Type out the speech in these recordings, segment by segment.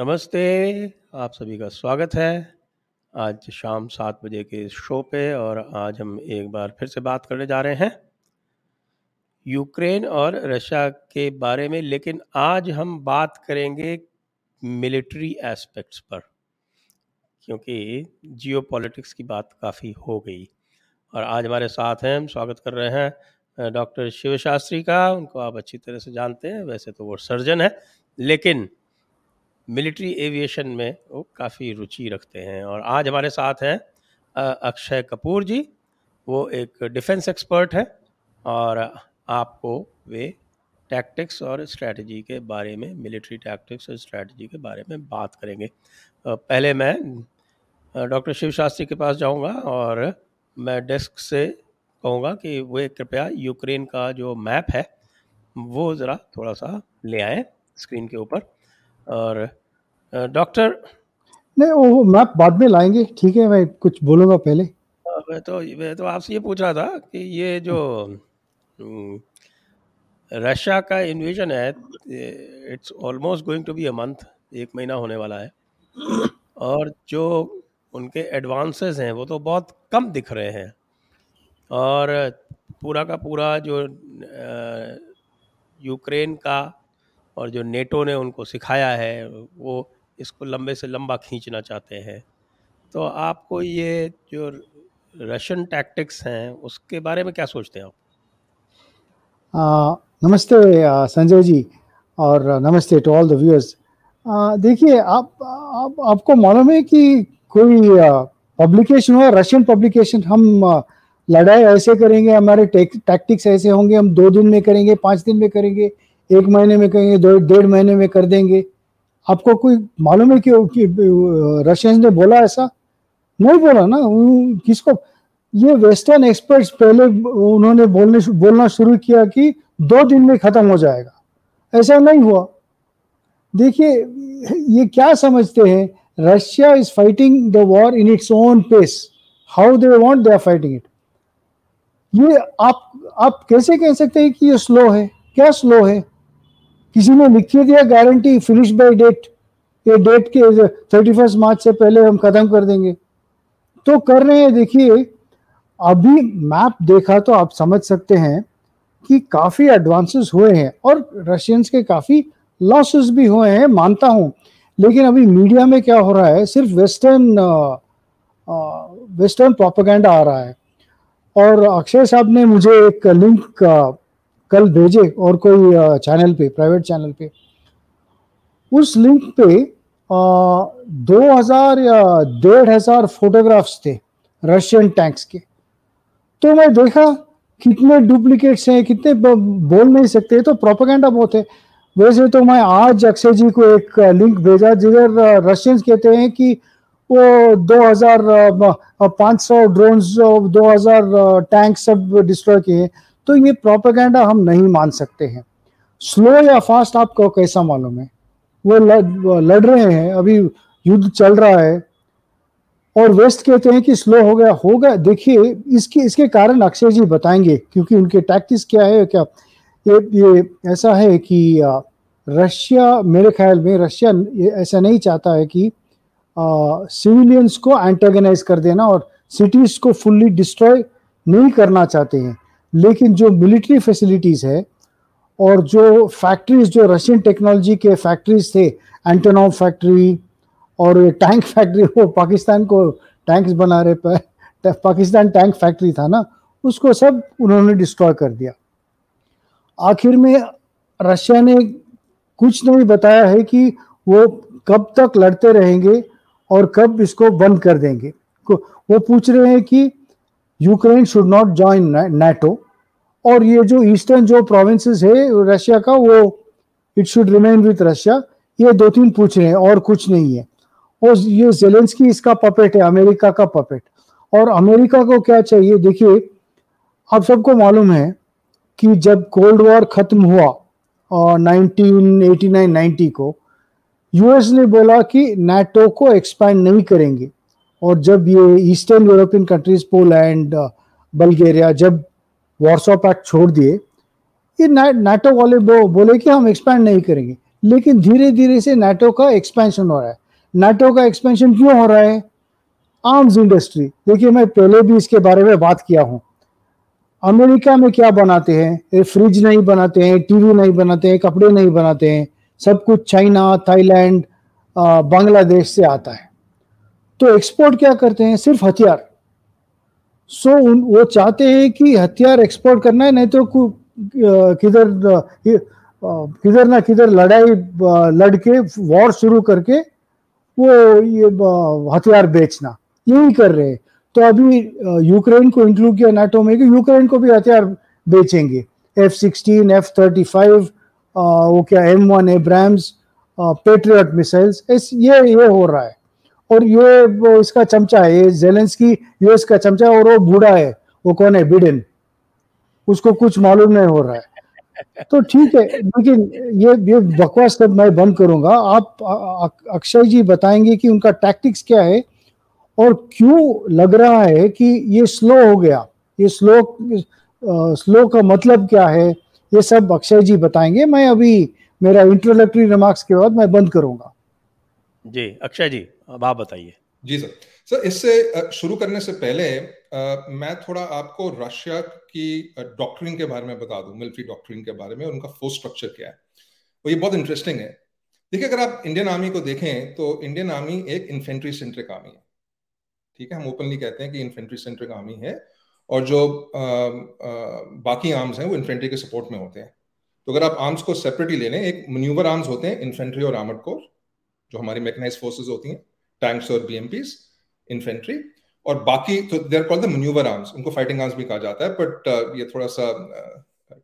नमस्ते, आप सभी का स्वागत है। आज शाम सात बजे के इस शो पे और आज हम एक बार फिर से बात करने जा रहे हैं। यूक्रेन और रशिया के बारे में लेकिन आज हम बात करेंगे मिलिट्री एस्पेक्ट्स पर क्योंकि जियो पॉलिटिक्स की बात काफ़ी हो गई। और आज हमारे साथ हैं हम स्वागत कर रहे हैं डॉक्टर शिव शास्त्री का उनको आप अच्छी तरह से जानते हैं वैसे तो वो सर्जन है लेकिन मिलिट्री एविएशन में वो काफ़ी रुचि रखते हैं। और आज हमारे साथ हैं अक्षय कपूर जी। वो एक डिफेंस एक्सपर्ट हैं और आपको वे टैक्टिक्स और स्ट्रेटजी के बारे में मिलिट्री टैक्टिक्स और स्ट्रेटजी के बारे में बात करेंगे। पहले मैं डॉक्टर शिव शास्त्री के पास जाऊँगा और मैं डेस्क से कहूँगा कि वे कृपया यूक्रेन का जो मैप है, वो ज़रा थोड़ा सा ले आए स्क्रीन के ऊपर। और डॉक्टर नहीं वो मैप बाद में लाएँगे। ठीक है मैं कुछ बोलूँगा पहले। मैं तो मैं तो आपसे ये पूछ रहा था कि ये जो रशिया का इन्वेजन है it's almost going to be a month एक महीना होने वाला है। और जो उनके एडवांसेस हैं वो तो बहुत कम दिख रहे हैं। और पूरा का पूरा जो यूक्रेन का और जो नेटो ने उनको सिखाया है वो इसको लंबे से लंबा खींचना चाहते हैं। तो आपको ये जो रशियन टैक्टिक्स हैं उसके बारे में क्या सोचते हैं आप? नमस्ते संजय जी और नमस्ते टू ऑल द व्यूअर्स देखिए आप, आप आपको मालूम है कि कोई पब्लिकेशन हो रशियन पब्लिकेशन हम लड़ाई ऐसे करेंगे हमारे टैक्टिक्स ऐसे होंगे हम दो दिन में करेंगे पाँच दिन में करेंगे एक महीने में करेंगे दो डेढ़ महीने में कर देंगे। आपको कोई मालूम है कि, कि रशियन ने बोला ऐसा? नहीं बोला ना किसको? ये वेस्टर्न एक्सपर्ट्स पहले उन्होंने बोलने बोलना शुरू किया कि दो दिन में खत्म हो जाएगा। ऐसा नहीं हुआ। देखिए ये क्या समझते हैं? Russia is fighting the war in its own pace how they want they are fighting it ये आप आप कैसे कह सकते हैं कि ये स्लो है? क्या स्लो है? किसी ने लिख दिया गारंटी फिनिश बाय डेट ये डेट के थर्टी फ़र्स्ट मार्च से पहले हम खत्म कर देंगे। तो कर रहे हैं, देखिए, अभी मैप देखा तो आप समझ सकते हैं कि काफ़ी एडवांसेस हुए हैं और रशियंस के काफ़ी लॉसेस भी हुए हैं, मानता हूँ। लेकिन अभी मीडिया में क्या हो रहा है, सिर्फ़ वेस्टर्न वेस्टर्न प्रोपागेंडा आ रहा है। और अक्षय साहब ने मुझे एक लिंक कल भेजे और कोई चैनल पे प्राइवेट चैनल पे। उस लिंक पे दो हज़ार, या डेढ़ हज़ार फोटोग्राफ्स थे रशियन टैंक्स के। तो मैं देखा, कितने डुप्लीकेट्स हैं, कितने बोल नहीं सकते तो प्रोपागेंडा बहुत है। वैसे तो मैं आज अक्षय जी को एक लिंक भेजा, जिधर रशियंस कहते हैं कि वो 2500 ड्रोन्स 2000 टैंक सब डिस्ट्रॉय किए तो ये प्रोपेगेंडा हम नहीं मान सकते हैं। स्लो या फास्ट आपको कैसा मालूम है? वो लड़, लड़ रहे हैं अभी युद्ध चल रहा है और वेस्ट कहते हैं कि स्लो हो गया होगा देखिए इसके इसके कारण अक्षय जी बताएँगे क्योंकि उनके टैक्टिस क्या है क्या? ये ये ऐसा है कि रशिया मेरे ख्याल में रशिया ऐसा नहीं चाहता है कि सिविलियंस को एंटेगनाइज कर देना और सिटीज़ को फुल्ली डिस्ट्रॉय नहीं करना चाहते हैं। लेकिन जो मिलिट्री फैसिलिटीज़ है और जो फैक्ट्रीज जो रशियन टेक्नोलॉजी के फैक्ट्रीज थे एंटोनॉव फैक्ट्री और टैंक फैक्ट्री वो पाकिस्तान को टैंक्स बना रहे पाकिस्तान टैंक फैक्ट्री था ना, उसको सब उन्होंने डिस्ट्रॉय कर दिया। आखिर में रशिया ने कुछ नहीं बताया है कि वो कब तक लड़ते रहेंगे और कब इसको बंद कर देंगे। वो पूछ रहे हैं कि Ukraine should not join NATO और ये जो ईस्टर्न जो प्रोविंसेस है, रशिया का, वो it should remain with Russia ये दो तीन पूछ रहे हैं, और कुछ नहीं है। और ये जेलेंस्की इसका पपेट है अमेरिका का पपेट और अमेरिका को क्या चाहिए? देखिए, आप सबको मालूम है कि जब कोल्ड वॉर खत्म हुआ और 1989-90 को यूएस ने बोला कि नाटो को एक्सपैंड नहीं करेंगे। और जब ये eastern European countries Poland Bulgaria जब वॉर्सो पैक्ट छोड़ दिए ये नाटो वाले बो, बोले कि हम एक्सपैंड नहीं करेंगे। लेकिन धीरे धीरे से नाटो का एक्सपेंशन हो रहा है। नाटो का एक्सपेंशन क्यों हो रहा है? आर्म्स इंडस्ट्री देखिए मैं पहले भी इसके बारे में बात किया हूँ। अमेरिका में क्या बनाते हैं? फ्रिज नहीं बनाते हैं टीवी नहीं बनाते हैं कपड़े नहीं बनाते हैं। सब कुछ चाइना थाईलैंड बांग्लादेश से आता है। तो एक्सपोर्ट क्या करते हैं? सिर्फ़ हथियार। सो so, वो चाहते हैं कि हथियार एक्सपोर्ट करना है नहीं तो किधर किधर ना किधर लड़ाई लड़के वॉर शुरू करके वो ये हथियार बेचना। यही कर रहे हैं। तो अभी यूक्रेन को इंक्लूड किया नाटो में कि यूक्रेन को भी हथियार बेचेंगे। F sixteen F thirty five वो क्या M one Abrams Patriot missiles ये ये हो रहा है। और ये इसका चमचा है, ये जेलेंस की यूएस का चमचा और वो बूढ़ा है, वो कौन है? बिडेन उसको कुछ मालूम नहीं हो रहा है। तो ठीक है, लेकिन ये ये बकवास सब मैं बंद करूँगा? आप अक्षय जी बताएँगे कि उनका टैक्टिक्स क्या है और क्यों लग रहा है कि ये स्लो हो गया? ये स्लो स्लो का मतलब क्या है? ये सब अक्षय जी बताएँगे। मैं अभी मेरा इंट्रोडक्टरी रिमार्क्स के बाद मैं बंद करूँगा। जी अक्षय जी अब आप बताइए। जी सर। सर इससे शुरू करने से पहले मैं थोड़ा आपको रशिया की डॉक्टरिंग के बारे में बता दूँ मिलिट्री डॉक्टरिंग के बारे में उनका फोर्स स्ट्रक्चर क्या है। वो ये बहुत इंटरेस्टिंग है। देखिए अगर आप इंडियन आर्मी को देखें तो इंडियन आर्मी एक इन्फेंट्री सेंट्रिक आर्मी है। ठीक है? हम ओपनली कहते हैं कि इन्फेंट्री सेंट्रिक आर्मी है और जो आ, आ, बाकी आर्म्स हैं वो इन्फेंट्री के सपोर्ट में होते हैं। तो अगर आप आर्म्स को सेपरेटली ले लें एक मन्यूवर आर्म्स होते हैं इन्फेंट्री और आर्मड कोर जो हमारी मैकेनाइज फोर्सेज होती हैं टैंक्स और बीएमपीज इन्फेंट्री और बाकी तो they call the manoeuvre arms उनको फाइटिंग आर्म्स भी कहा जाता है बट uh, ये थोड़ा सा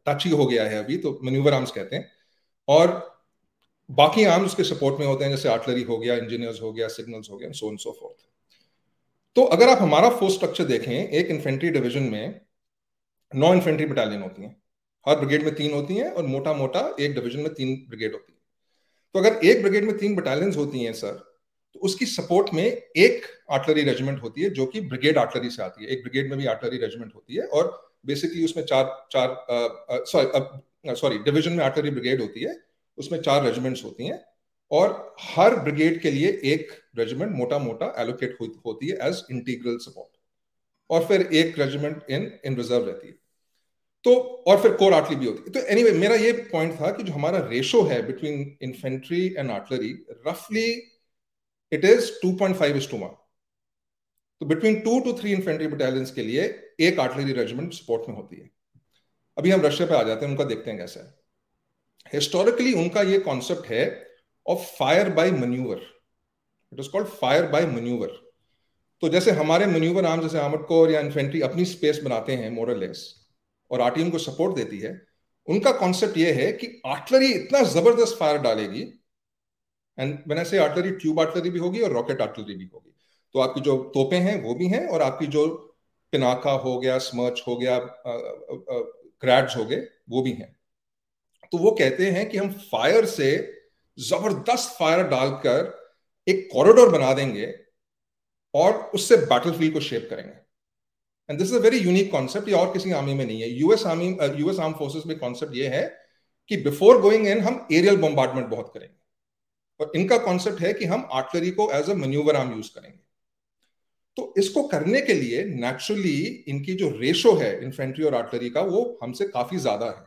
टच ही हो गया है अभी तो मन्यूवर आर्म्स कहते हैं। और बाकी आर्म्स उसके सपोर्ट में होते हैं जैसे आर्टलरी हो गया इंजीनियर्स हो गया सिग्नल्स हो गया सो एंड सो फोर्थ तो अगर आप हमारा फोर्स स्ट्रक्चर देखें एक इन्फेंट्री डिवीज़न में नौ इन्फेंट्री बटालियन होती हैं। हर ब्रिगेड में तीन होती हैं और मोटा मोटा एक डिवीज़न में तीन ब्रिगेड होती है। तो अगर एक ब्रिगेड में तीन बटालियन होती हैं सर तो उसकी सपोर्ट में एक आर्टलरी रेजिमेंट होती है, जो कि ब्रिगेड आर्टलरी से आती है। एक ब्रिगेड में भी आर्टलरी रेजिमेंट होती है और बेसिकली उसमें चार चार सॉरी सॉरी डिवीज़न में आर्टलरी ब्रिगेड होती है, उसमें चार रेजिमेंट्स होती हैं और हर ब्रिगेड के लिए एक रेजिमेंट मोटा मोटा एलोकेट होती है एज इंटीग्रल सपोर्ट और फिर एक रेजिमेंट इन इन रिज़र्व रहती है। तो और फिर कोर आर्टलरी भी होती तो एनीवे anyway, मेरा ये पॉइंट था कि जो हमारा रेशो है बिटवीन इन्फेंट्री एंड आर्टलरी रफली it is 2.5 is two one तो between two to three infantry battalions के लिए एक आर्टलरी रेजिमेंट सपोर्ट में होती है। अभी हम रशिया पे आ जाते हैं उनका देखते हैं कैसा है। हिस्टोरिकली उनका ये कॉन्सेप्ट है of fire by manoeuvre it is called fire by manoeuvre तो जैसे हमारे मन्यूवर आर्म जैसे आर्मड कोर या इन्फेंट्री अपनी स्पेस बनाते हैं मोरलेस और आरटीएम को सपोर्ट देती है, उनका कॉन्सेप्ट यह है कि आर्टलरी इतना ज़बरदस्त फायर डालेगी एंड मैंने से आर्टलरी ट्यूब आर्टलरी भी होगी और रॉकेट आर्टलरी भी होगी। तो आपकी जो तोपे हैं, वो भी हैं, और आपकी जो पिनाका हो गया स्मर्च हो गया क्रैड्स हो गए, वो भी हैं। तो वो कहते हैं कि हम फायर से ज़बरदस्त फायर डालकर एक कॉरिडोर बना देंगे और उससे बैटलफील्ड को शेप करेंगे। And this is a very unique concept और किसी आर्मी में नहीं है। US army US armed forces में कॉन्सेप्ट ये है कि बिफोर गोइंग इन हम एरियल बॉम्बार्डमेंट बहुत करेंगे। और इनका कॉन्सेप्ट है कि हम आर्टलरी को as a manoeuvre arm use करेंगे। तो इसको करने के लिए नेचुरली इनकी जो रेशो है इन्फेंट्री और आर्टलरी का, वो हमसे काफ़ी ज़्यादा है।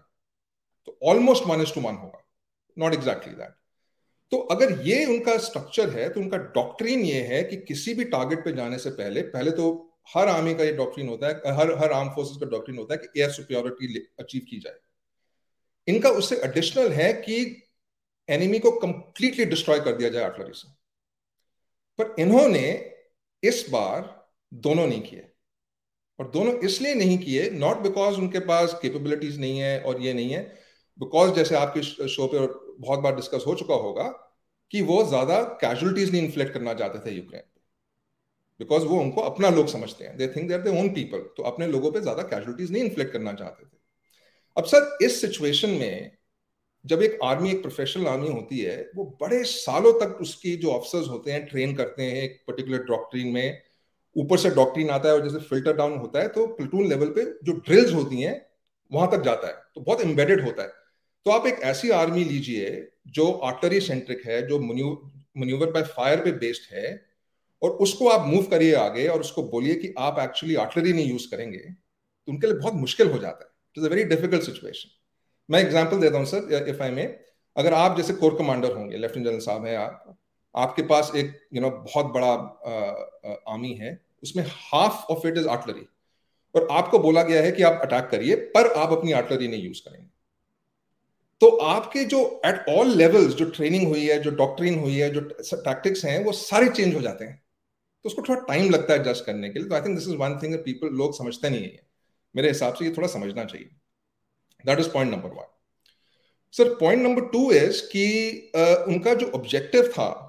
तो almost one is to one होगा। नॉट एग्जैक्टली दैट तो अगर ये उनका स्ट्रक्चर है तो उनका डॉक्ट्रीन ये है कि किसी भी टारगेट पे जाने से पहले पहले तो हर आर्मी का ये डॉक्ट्रीन होता है हर हर आर्म फोर्सेस का डॉक्ट्रीन होता है कि एयर सुप्योरिटी अचीव की जाए। इनका उससे एडिशनल है कि एनिमी को कंप्लीटली डिस्ट्रॉय कर दिया जाए आर्टलरी से। पर इन्होंने इस बार दोनों नहीं किए। और दोनों इसलिए नहीं किए नॉट बिकॉज़ उनके पास कैपेबिलिटीज नहीं है और ये नहीं है बिकॉज़ जैसे आपके शो पे बहुत बार डिस्कस हो चुका होगा कि वो ज़्यादा कैजुअलिटीज नहीं इन्फ्लेक्ट करना चाहते थे यूक्रेन बिकॉज़ वो उनको अपना लोग समझते हैं। They think there they own people तो अपने लोगों पे ज़्यादा कैजुअलिटीज नहीं इन्फ्लेक्ट करना चाहते थे। अब सर, इस सिचुएशन में जब एक आर्मी एक प्रोफेशनल आर्मी होती है, वो बड़े सालों तक उसकी जो ऑफिसर्स होते हैं ट्रेन करते हैं एक पर्टिकुलर डॉक्ट्रीन में। ऊपर से डॉक्ट्रीन आता है और जैसे फ़िल्टर डाउन होता है तो प्लेटून लेवल पे जो ड्रिल्स होती हैं, वहाँ तक जाता है। तो बहुत एम्बेडेड होता है। तो आप एक ऐसी आर्मी लीजिए, जो आर्टरी सेंट्रिक है, जो मन्यूवर बाय फायर पे बेस्ड है और उसको आप मूव करिए आगे और उसको बोलिए कि आप एक्चुअली आर्टरी नहीं यूज़ करेंगे तो उनके लिए बहुत मुश्किल हो जाता है। It is a very difficult situation मैं एग्ज़ाम्पल देता हूँ सर इफ़ आई में अगर आप जैसे कोर कमांडर होंगे लेफ्टिनेंट जनरल साहब हैं आप आपके पास एक यू you नो know, बहुत बड़ा आर्मी है उसमें half of it is artillery और आपको बोला गया है कि आप अटैक करिए पर आप अपनी आर्टलरी नहीं यूज़ करेंगे। तो आपके जो एट ऑल लेवल्स जो ट्रेनिंग हुई है जो डॉक्ट्रिन हुई है जो टैक्टिक्स हैं वो सारे चेंज हो जाते हैं। तो उसको थोड़ा टाइम लगता है जस्ट करने के लिए तो I think this is one thing people लोग समझते नहीं है। मेरे हिसाब से ये थोड़ा समझना चाहिए। That is point number one sir point number two is कि uh, उनका जो ऑब्जेक्टिव था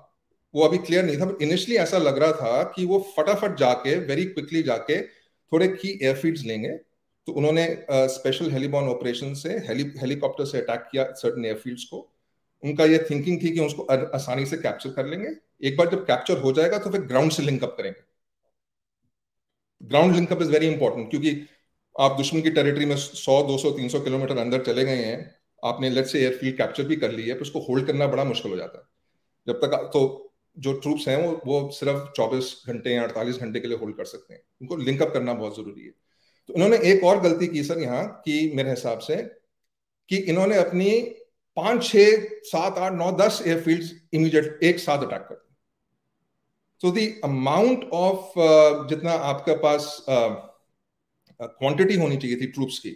वो अभी क्लियर नहीं था बट इनिशियली ऐसा लग रहा था कि वो फटाफट जाके वेरी क्विकली जाके थोड़े की एयरफील्ड्स लेंगे। तो उन्होंने स्पेशल हेलीबॉन ऑपरेशन से हेली हेलीकॉप्टर से अटैक किया सर्टन एयरफील्ड्स को। उनका ये थिंकिंग थी कि उसको आसानी से कैप्चर कर लेंगे। एक बार जब कैप्चर हो जाएगा तो फिर ग्राउंड से लिंकअप करेंगे। Ground link up is very important क्योंकि आप दुश्मन की टेरिटरी में 100, 200, 300 किलोमीटर अंदर चले गए हैं आपने लेट से एयरफील्ड कैप्चर भी कर ली है तो उसको होल्ड करना बड़ा मुश्किल हो जाता है। जब तक तो जो ट्रूप्स हैं वो वो सिर्फ़ 24 घंटे या 48 घंटे के लिए होल्ड कर सकते हैं। उनको लिंकअप करना बहुत ज़रूरी है। तो इन्होंने एक और गलती की सर यहाँ की मेरे हिसाब से कि इन्होंने अपनी पाँच छह सात आठ नौ दस एयरफील्ड इमीडिएट एक साथ अटैक कर सो द अमाउंट ऑफ़ जितना आपके पास क्वांटिटी uh, होनी चाहिए थी ट्रूप्स की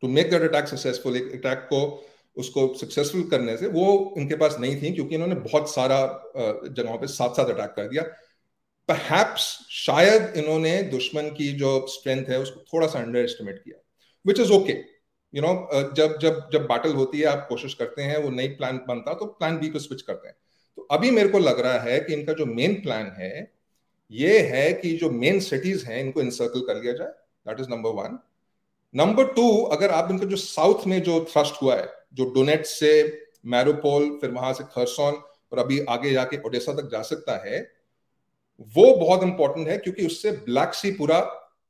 to make that attack successful एक अटैक को उसको सक्सेसफुल करने से वो इनके पास नहीं थी क्योंकि इन्होंने बहुत सारा uh, जगहों पे साथ साथ अटैक कर दिया। परहैप्स शायद इन्होंने दुश्मन की जो स्ट्रेंथ है उसको थोड़ा सा अंडर एस्टिमेट किया which is okay you know जब जब जब बैटल होती है, आप कोशिश करते हैं, वो नई प्लान बनता तो प्लान बी को स्विच करते हैं। तो अभी मेरे को लग रहा है कि इनका जो मेन प्लान है, ये है कि जो मेन सिटीज़ हैं, इनको इनसर्कल कर लिया जाए। That is number one number two अगर आप इनका जो साउथ में जो थ्रस्ट हुआ है, जो डोनेट से मैरोपोल फिर वहाँ से खरसोन और अभी आगे जाके ओडेसा तक जा सकता है, वो बहुत इंपॉर्टेंट है, क्योंकि उससे ब्लैक सी पूरा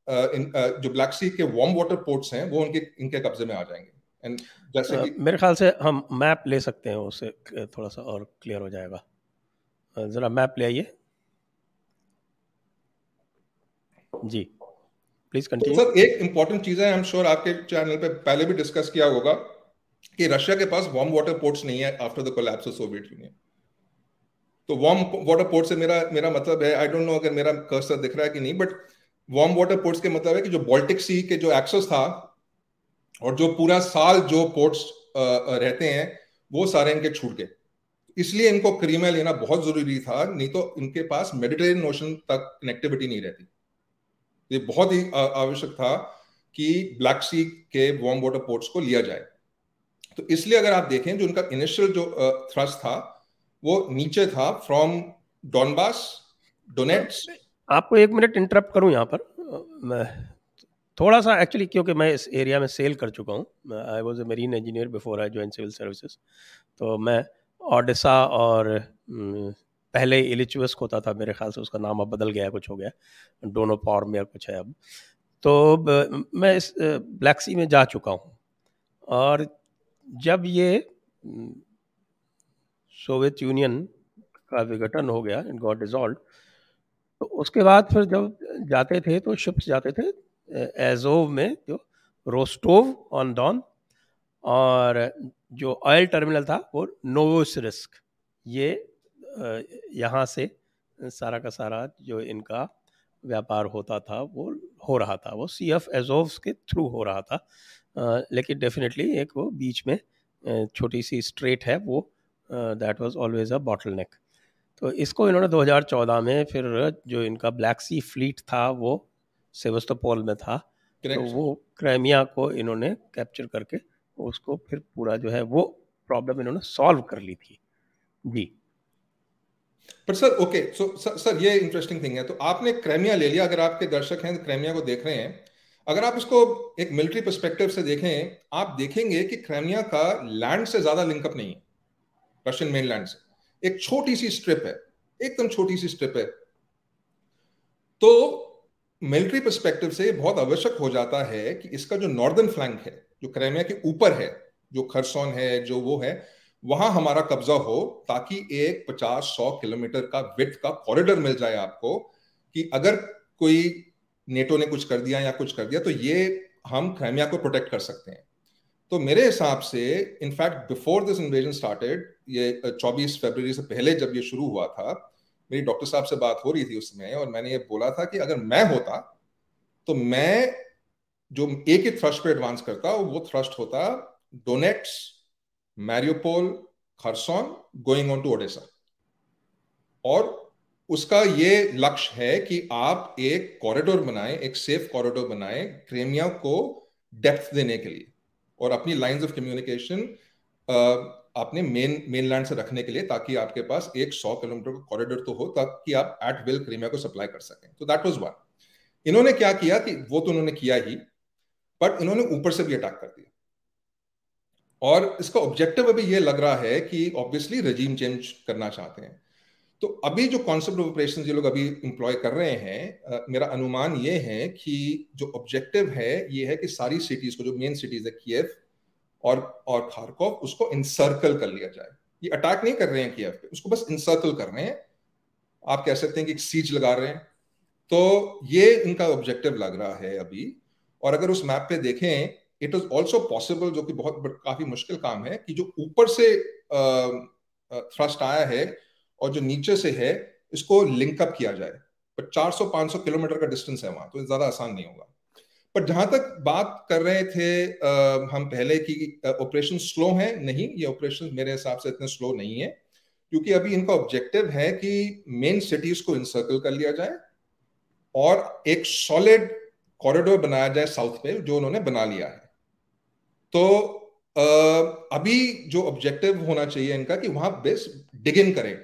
जो ब्लैक सी के वार्म वाटर पोर्ट्स हैं वो उनके इनके कब्जे में आ जाएँगे। एंड जैसे कि मेरे ख्याल से हम मैप ले सकते हैं उससे थोड़ा सा और क्लियर हो जाएगा। जरा मैप ले आइए। जी प्लीज़ कंटिन्यू तो सर एक इंपॉर्टेंट चीज़ है आई एम श्योर आपके चैनल पे पहले भी डिस्कस किया होगा कि रशिया के पास वार्म वाटर पोर्ट्स नहीं है after the collapse of Soviet Union तो वार्म वाटर पोर्ट से मेरा मेरा मतलब है आई डोंट नो अगर मेरा कर्सर दिख रहा है कि नहीं बट वार्म वाटर पोर्ट्स के मतलब है कि जो बॉल्टिक सी के जो एक्सेस था और जो पूरा साल जो पोर्ट्स रहते हैं, वो सारे इनके छूट गए। इसलिए इनको क्रीमिया लेना बहुत ज़रूरी था, नहीं तो इनके पास मेडिटेरियन ओशन तक कनेक्टिविटी नहीं रहती। ये बहुत ही आवश्यक था कि ब्लैक सी के वार्म वाटर पोर्ट्स को लिया जाए। तो इसलिए अगर आप देखें, जो उनका इनिशियल जो थ्रस्ट था, वो नीचे था फ्रॉम डॉनबास डोनेट्स आपको एक मिनट इंटरप्ट करूँ यहाँ पर। मैं थोड़ा सा एक्चुअली क्योंकि मैं इस एरिया में सेल कर चुका हूँ। I was a marine engineer before I join civil services तो मैं ओडिशा और पहले इलिचुअस होता था मेरे ख्याल से, उसका नाम अब बदल गया कुछ हो गया डोनो फॉर्म या कुछ है अब। तो मैं इस ब्लैक सी में जा चुका हूँ। और जब ये सोवियत यूनियन का विघटन हो गया इट गॉट डिजॉल्व तो उसके बाद फिर जब जाते थे तो शिप्स जाते थे एजोव में, जो रोस्टोव ऑन डॉन और जो ऑयल टर्मिनल था, वो नोवोसिरिस्क ये यहाँ से सारा का सारा जो इनका व्यापार होता था, वो हो रहा था। वो सी एफ़ एजोव के थ्रू हो रहा था। लेकिन डेफिनेटली एक वो बीच में छोटी सी स्ट्रेट है, वो that was always a bottleneck तो इसको इन्होंने 2014 में फिर जो इनका ब्लैक सी फ्लीट था वो सेवस्तोपोल में था। तो वो क्राइमिया को इन्होंने कैप्चर करके उसको फिर पूरा जो है वो प्रॉब्लम इन्होंने सॉल्व कर ली थी। जी। पर सर ओके सो सर ये इंटरेस्टिंग थिंग है। तो आपने क्रेमिया ले लिया। अगर आपके दर्शक हैं क्राइमिया को देख रहे हैं अगर आप इसको एक मिलिट्री परस्पेक्टिव से देखें आप देखेंगे कि क्राइमिया का लैंड से ज़्यादा लिंकअप नहीं है रशियन मेन लैंड से। एक छोटी सी स्ट्रिप है, एकदम छोटी सी स्ट्रिप है। तो मिलिट्री परस्पेक्टिव से बहुत आवश्यक हो जाता है कि इसका जो नॉर्दर्न फ्लैंक है, जो क्रेमिया के ऊपर है, जो खरसोन है, जो वो है, वहाँ हमारा कब्जा हो ताकि एक 50-100 किलोमीटर का विथ का कॉरिडोर मिल जाए आपको कि अगर कोई नेटो ने कुछ कर दिया या कुछ कर दिया तो ये हम क्रेमिया को प्रोटेक्ट कर सकते हैं। तो मेरे हिसाब से in fact before this invasion started ये 24 फरवरी से पहले जब ये शुरू हुआ था, मेरी डॉक्टर साहब से बात हो रही थी उसमें और मैंने ये बोला था कि अगर मैं होता तो मैं जो एक ही थ्रस्ट पे एडवांस करता, वो थ्रस्ट होता Donetsk, Mariupol, Kherson, going on to Odessa. और उसका ये लक्ष्य है कि आप एक कॉरिडोर बनाएँ, एक सेफ़ कॉरिडोर बनाएँ क्रेमिया को डेप्थ देने के लिए और अपनी लाइंस ऑफ़ कम्युनिकेशन अपने मेन मेनलैंड से रखने के लिए ताकि आपके पास एक सौ किलोमीटर का कॉरिडोर तो हो, ताकि आप एट विल क्रीमिया को सप्लाई कर सकें। तो दैट वाज वन इन्होंने क्या किया कि वो तो उन्होंने किया ही बट इन्होंने ऊपर से भी अटैक कर दिया। और इसका ऑब्जेक्टिव अभी ये लग रहा है कि ऑब्वियसली रजीम चेंज करना चाहते हैं। तो अभी जो कॉन्सेप्ट ऑफ़ ऑपरेशन ये लोग अभी इंप्लॉय कर रहे हैं मेरा अनुमान ये है कि जो ऑब्जेक्टिव है, ये है कि सारी सिटीज़ को, जो मेन सिटीज़ है कीव और और खारकोव उसको इंसर्कल कर लिया जाए। ये अटैक नहीं कर रहे हैं कीव पे, उसको बस इंसर्कल कर रहे हैं। आप कह सकते हैं कि एक सीज लगा रहे हैं। तो ये इनका ऑब्जेक्टिव लग रहा है अभी। और अगर उस मैप पे देखें इट इज़ ऑल्सो पॉसिबल जो कि बहुत काफ़ी मुश्किल काम है, कि जो ऊपर से थ्रस्ट आया है और जो नीचे से है, इसको लिंकअप किया जाए। पर 400-500 किलोमीटर का डिस्टेंस है वहाँ तो ज़्यादा आसान नहीं होगा। पर जहाँ तक बात कर रहे थे आ, हम पहले की ऑपरेशन स्लो है? नहीं ये ऑपरेशन मेरे हिसाब से इतने स्लो नहीं है। क्योंकि अभी इनका ऑब्जेक्टिव है कि मेन सिटीज़ को इंसर्कल कर लिया जाए और एक सॉलिड कॉरिडोर बनाया जाए साउथ पे जो उन्होंने बना लिया है। तो आ, अभी जो ऑब्जेक्टिव होना चाहिए इनका कि वहाँ बेस डिग इन करें।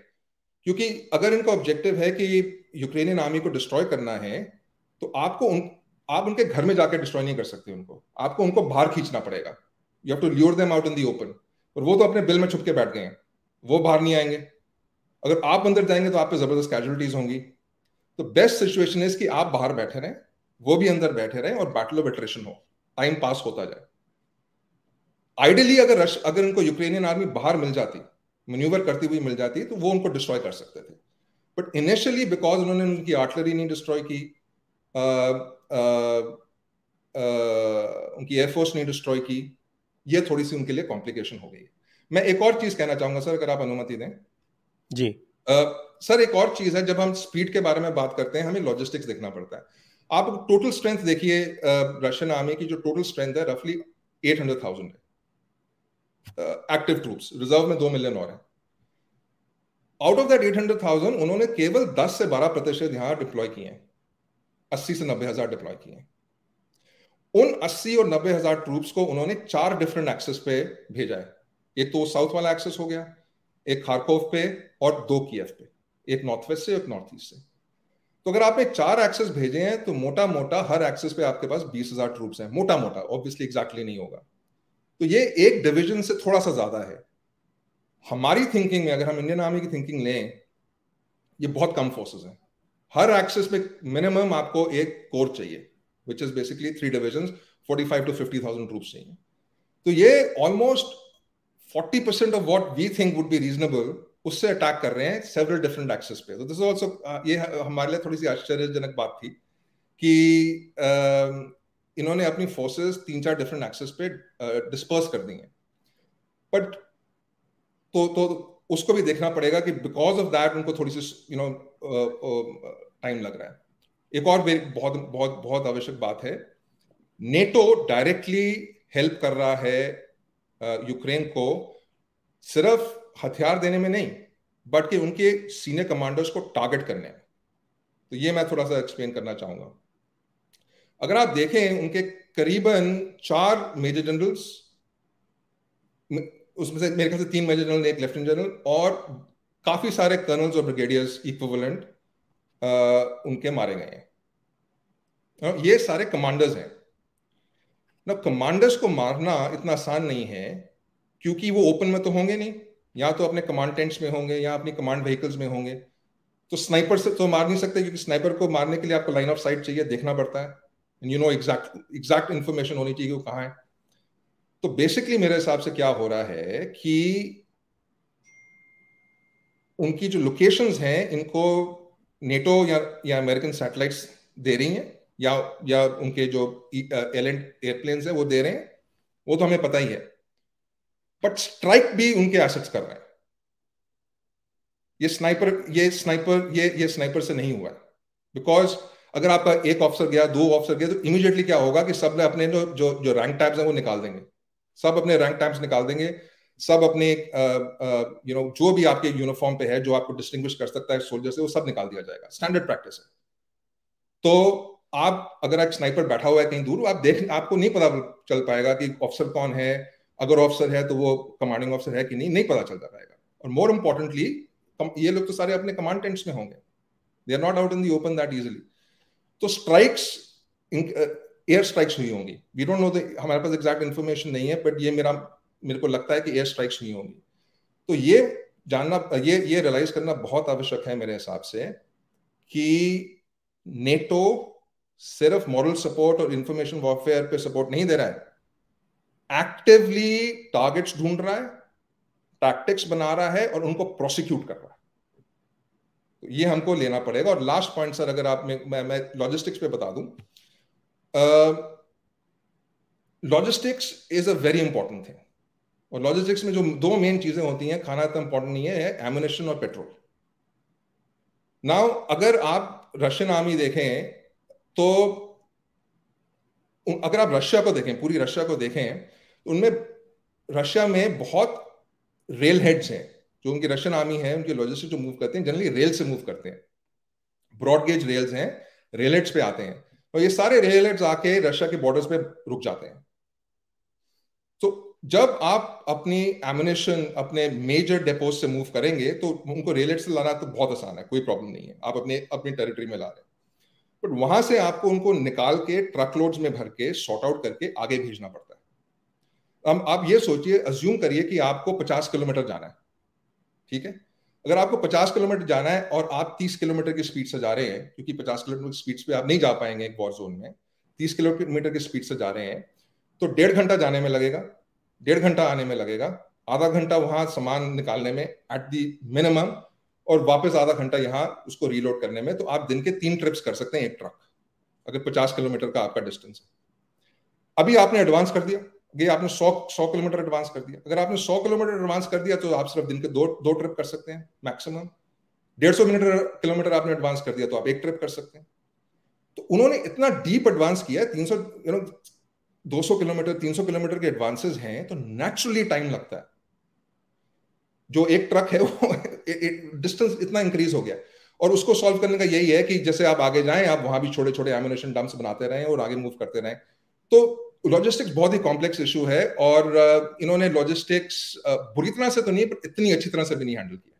क्योंकि अगर इनका ऑब्जेक्टिव है कि यूक्रेनियन आर्मी को डिस्ट्रॉय करना है तो आपको उन आप उनके घर में जाकर डिस्ट्रॉय नहीं कर सकते उनको। आपको उनको बाहर खींचना पड़ेगा। You have to lure them out in the open और वो तो अपने बिल में छुप के बैठ गए हैं। वो बाहर नहीं आएँगे। अगर आप अंदर जाएँगे तो आप पे ज़बरदस्त कैजुअलिटीज होंगी। तो बेस्ट सिचुएशन इज़ कि आप बाहर बैठे रहें, वो भी अंदर बैठे रहें और बैटल ऑफ़ एट्रेशन हो। टाइम पास होता जाए। आइडियली अगर रश, अगर उनको यूक्रेनियन आर्मी बाहर मिल जाती मनूवर करती हुई मिल जाती तो वो उनको डिस्ट्रॉय कर सकते थे। बट इनिशियली बिकॉज़ उन्होंने उनकी आर्टलरी नहीं डिस्ट्रॉय की उनकी एयरफोर्स ने डिस्ट्रॉय की। ये थोड़ी सी उनके लिए कॉम्प्लिकेशन हो गई। मैं एक और चीज़ कहना चाहूँगा सर अगर आप अनुमति दें। जी। आ, सर एक और चीज़ है जब हम स्पीड के बारे में बात करते हैं हमें लॉजिस्टिक्स देखना पड़ता है। आप टोटल स्ट्रेंथ देखिए रशियन आर्मी की जो टोटल स्ट्रेंथ है रफली एट हंड्रेड थाउज़ेंड है। एक्टिव ट्रूप्स रिज़र्व में दो मिलियन और हैं। Out of that eight hundred thousand उन्होंने केवल दस से बारह प्रतिशत यहाँ डिप्लॉय किए हैं। अस्सी से नब्बे हज़ार डिप्लॉय किए उन अस्सी और नब्बे हज़ार ट्रूप्स को उन्होंने चार डिफरेंट एक्सेस पे भेजा है। एक तो साउथ वाला एक्सेस हो गया, एक खारकोव पे और दो कीएफ पे, एक नॉर्थ वेस्ट से, एक नॉर्थ ईस्ट से। तो अगर आपने चार एक्सेस भेजे हैं तो मोटा मोटा हर एक्सेस पे आपके पास बीस हज़ार ट्रूप्स हैं। मोटा मोटा ऑब्वियसली एग्जैक्टली नहीं होगा। तो ये एक डिवीज़न से थोड़ा सा ज़्यादा है। हमारी थिंकिंग में, अगर हम इंडियन आर्मी की थिंकिंग लें, ये बहुत कम फोर्सेस हैं। हर एक्सेस में मिनिमम आपको एक कोर चाहिए which is basically three division forty five to fifty thousand troop चाहिए। तो ये almost forty percent of what we think would be reasonable उससे अटैक कर रहे हैं सेवरल डिफरेंट एक्सेस पे। तो दिस ऑल्सो ये हमारे लिए थोड़ी सी आश्चर्यजनक बात थी कि uh, इन्होंने अपनी फोर्सेस तीन चार डिफरेंट एक्सेस पे डिस्पर्स uh, कर दी हैं बट तो तो उसको भी देखना पड़ेगा कि बिकॉज़ ऑफ़ दैट उनको थोड़ी सी यू नो टाइम लग रहा है। एक और बहुत बहुत बहुत आवश्यक बात है। नेटो डायरेक्टली हेल्प कर रहा है यूक्रेन को सिर्फ़ हथियार देने में नहीं बट कि उनके सीनियर कमांडर्स को टारगेट करने में। तो ये मैं थोड़ा सा एक्सप्लेन करना चाहूँगा। अगर आप देखें, उनके करीबन चार मेजर जनरल्स उसमें से मेरे ख्याल से तीन मेजर जनरल एक लेफ्टिनेंट जनरल और काफ़ी सारे कर्नल्स और ब्रिगेडियर्स इक्विवेलेंट उनके मारे गए हैं। ये सारे कमांडर्स हैं। ना कमांडर्स को मारना इतना आसान नहीं है, क्योंकि वो ओपन में तो होंगे नहीं। या तो अपने कमांड टेंट्स में होंगे, या अपनी कमांड व्हीकल्स में होंगे। तो स्नाइपर से तो मार नहीं सकते, क्योंकि स्नाइपर को मारने के लिए आपको लाइन ऑफ़ साइट चाहिए, देखना पड़ता है। You know exact exact information होनी चाहिए वो कहाँ है। तो बेसिकली मेरे हिसाब से क्या हो रहा है कि उनकी जो लोकेशंस हैं, इनको नेटो या या अमेरिकन सैटेलाइट्स दे रही हैं, या या उनके जो एलेंट एयरप्लेन्स हैं, वो दे रहे हैं, वो तो हमें पता ही है। बट स्ट्राइक भी उनके एसेट्स कर रहे हैं। ये स्नाइपर ये स्नाइपर ये ये स्नाइपर से नहीं हुआ है। बिकॉज़ अगर आपका एक ऑफिसर गया, दो ऑफिसर गया तो इमीडिएटली क्या होगा कि सबने अपने जो जो जो रैंक टैब्स हैं, वो निकाल देंगे। सब अपने रैंक टैब्स निकाल देंगे। सब अपने यू नो जो भी आपके यूनिफॉर्म पे है, जो आपको डिस्टिंग्विश कर सकता है सोल्जर से, वो सब निकाल दिया जाएगा। स्टैंडर्ड प्रैक्टिस है। तो आप, अगर एक स्नाइपर बैठा हुआ है कहीं दूर, आप देख, आपको नहीं पता चल पाएगा कि ऑफिसर कौन है। अगर ऑफिसर है तो वो कमांडिंग ऑफिसर है कि नहीं नहीं पता चलता पाएगा और मोर इंपॉर्टेंटली ये लोग तो सारे अपने कमांड टेंट्स में होंगे। They are not out in the open that easily तो स्ट्राइक्स एयर स्ट्राइक्स हुई होंगी। वी डोंट नो हमारे पास एग्जैक्ट इन्फॉर्मेशन नहीं है बट ये मेरा मेरे को लगता है कि एयर स्ट्राइक्स हुई होंगी। तो ये जानना ये ये रियलाइज़ करना बहुत आवश्यक है मेरे हिसाब से कि नेटो सिर्फ़ मॉरल सपोर्ट और इंफॉर्मेशन वॉरफेयर पे सपोर्ट नहीं दे रहा है। एक्टिवली टारगेट्स ढूंढ रहा है टैक्टिक्स बना रहा है और उनको प्रोसिक्यूट कर रहा है। तो ये हमको लेना पड़ेगा। और लास्ट पॉइंट सर अगर आप मैं मैं, लॉजिस्टिक्स पे बता दूँ logistics is a very important thing और लॉजिस्टिक्स में जो दो मेन चीज़ें होती हैं, खाना इतना इंपॉर्टेंट नहीं है एमुनेशन और पेट्रोल नाउ अगर आप रशियन आर्मी देखें तो अगर आप रशिया को देखें, पूरी रशिया को देखें, उनमें रशिया में बहुत रेल हेड्स हैं, जो उनकी रशियन आर्मी है, उनके लॉजिस्टिक जो मूव करते हैं जनरली रेल से मूव करते हैं. ब्रॉड गेज रेल्स हैं रेल हेड्स पे आते हैं. और ये सारे रेल हेड्स आके रशिया के बॉर्डर्स पे रुक जाते हैं। तो जब आप अपनी एमिनेशन अपने मेजर डेपोज से मूव करेंगे तो उनको रेल हेड से लाना तो बहुत आसान है, कोई प्रॉब्लम नहीं है। आप अपने, अपनी टेरिटरी में ला रहे हैं। बट वहाँ से आपको उनको निकाल के ट्रक लोड्स में भर के शॉर्ट आउट करके आगे भेजना पड़ता है। अब आप ये सोचिए अज्यूम करिए कि आपको 50 किलोमीटर जाना है। ठीक है? अगर आपको 50 किलोमीटर जाना है और आप 30 किलोमीटर की स्पीड से जा रहे हैं, क्योंकि 50 किलोमीटर की स्पीड पे आप नहीं जा पाएँगे एक वॉर जोन में 30 किलोमीटर की स्पीड से जा रहे हैं तो डेढ़ घंटा जाने में लगेगा, डेढ़ घंटा आने में लगेगा, आधा घंटा वहाँ सामान निकालने में एट दी मिनिमम और वापस आधा घंटा यहाँ उसको रीलोड करने में तो आप दिन के तीन ट्रिप्स कर सकते हैं एक ट्रक अगर पचास किलोमीटर का आपका डिस्टेंस है। अभी आपने एडवांस कर दिया। ये आपने सौ सौ किलोमीटर एडवांस कर दिया। अगर आपने सौ किलोमीटर एडवांस कर दिया तो आप सिर्फ़ दिन के दो दो ट्रिप कर सकते हैं मैक्सिमम डेढ़ सौ किलोमीटर आपने एडवांस कर दिया तो आप एक ट्रिप कर सकते हैं। तो उन्होंने इतना डीप एडवांस किया है तीन सौ यू नो दो सौ किलोमीटर, तीन सौ किलोमीटर के एडवांसेस हैं तो नेचुरली टाइम लगता है। जो एक ट्रक है, वो डिस्टेंस इतना इंक्रीज हो गया। और उसको सॉल्व करने का यही है कि जैसे आप आगे जाएँ, आप वहाँ भी छोटे छोटे एम्यूनेशन डम्प्स बनाते रहें और आगे मूव करते रहें। तो लॉजिस्टिक्स बहुत ही कॉम्प्लेक्स इशू है और इन्होंने लॉजिस्टिक्स बुरी तरह से तो नहीं पर इतनी अच्छी तरह से भी नहीं हैंडल किया।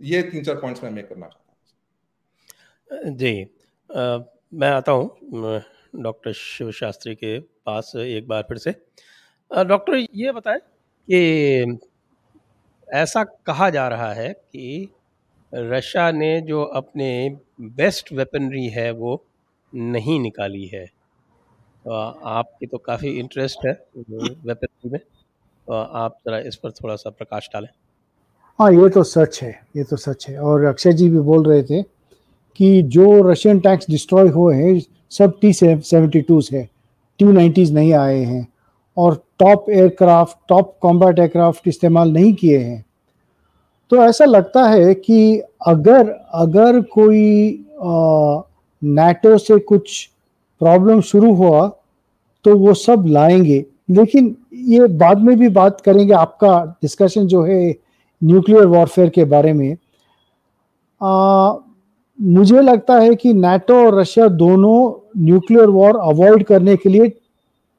ये तीन चार पॉइंट्स मैं मेक करना चाहता हूँ। जी आ, मैं आता हूँ डॉक्टर शिव शास्त्री के पास एक बार फिर से। डॉक्टर ये बताएँ कि ऐसा कहा जा रहा है कि रशिया ने जो अपने बेस्ट वेपनरी है वो नहीं निकाली है। आपकी तो काफ़ी इंटरेस्ट है वेपनरी में। आप ज़रा इस पर थोड़ा सा प्रकाश डालें। हाँ ये तो सच है, ये तो सच है। और अक्षय जी भी बोल रहे थे कि जो रशियन टैंक्स डिस्ट्रॉय हुए हैं, सब टी सेवेंटी टू है टी नाइन्टीज नहीं आए हैं। और top aircraft top combat aircraft इस्तेमाल नहीं किए हैं। तो ऐसा लगता है कि अगर अगर कोई नेटो से कुछ प्रॉब्लम शुरू हुआ तो वो सब लाएँगे। लेकिन ये बाद में भी बात करेंगे आपका डिस्कशन जो है न्यूक्लियर वॉरफेयर के बारे में। आ, मुझे लगता है कि नाटो और रशिया दोनों न्यूक्लियर वॉर अवॉइड करने के लिए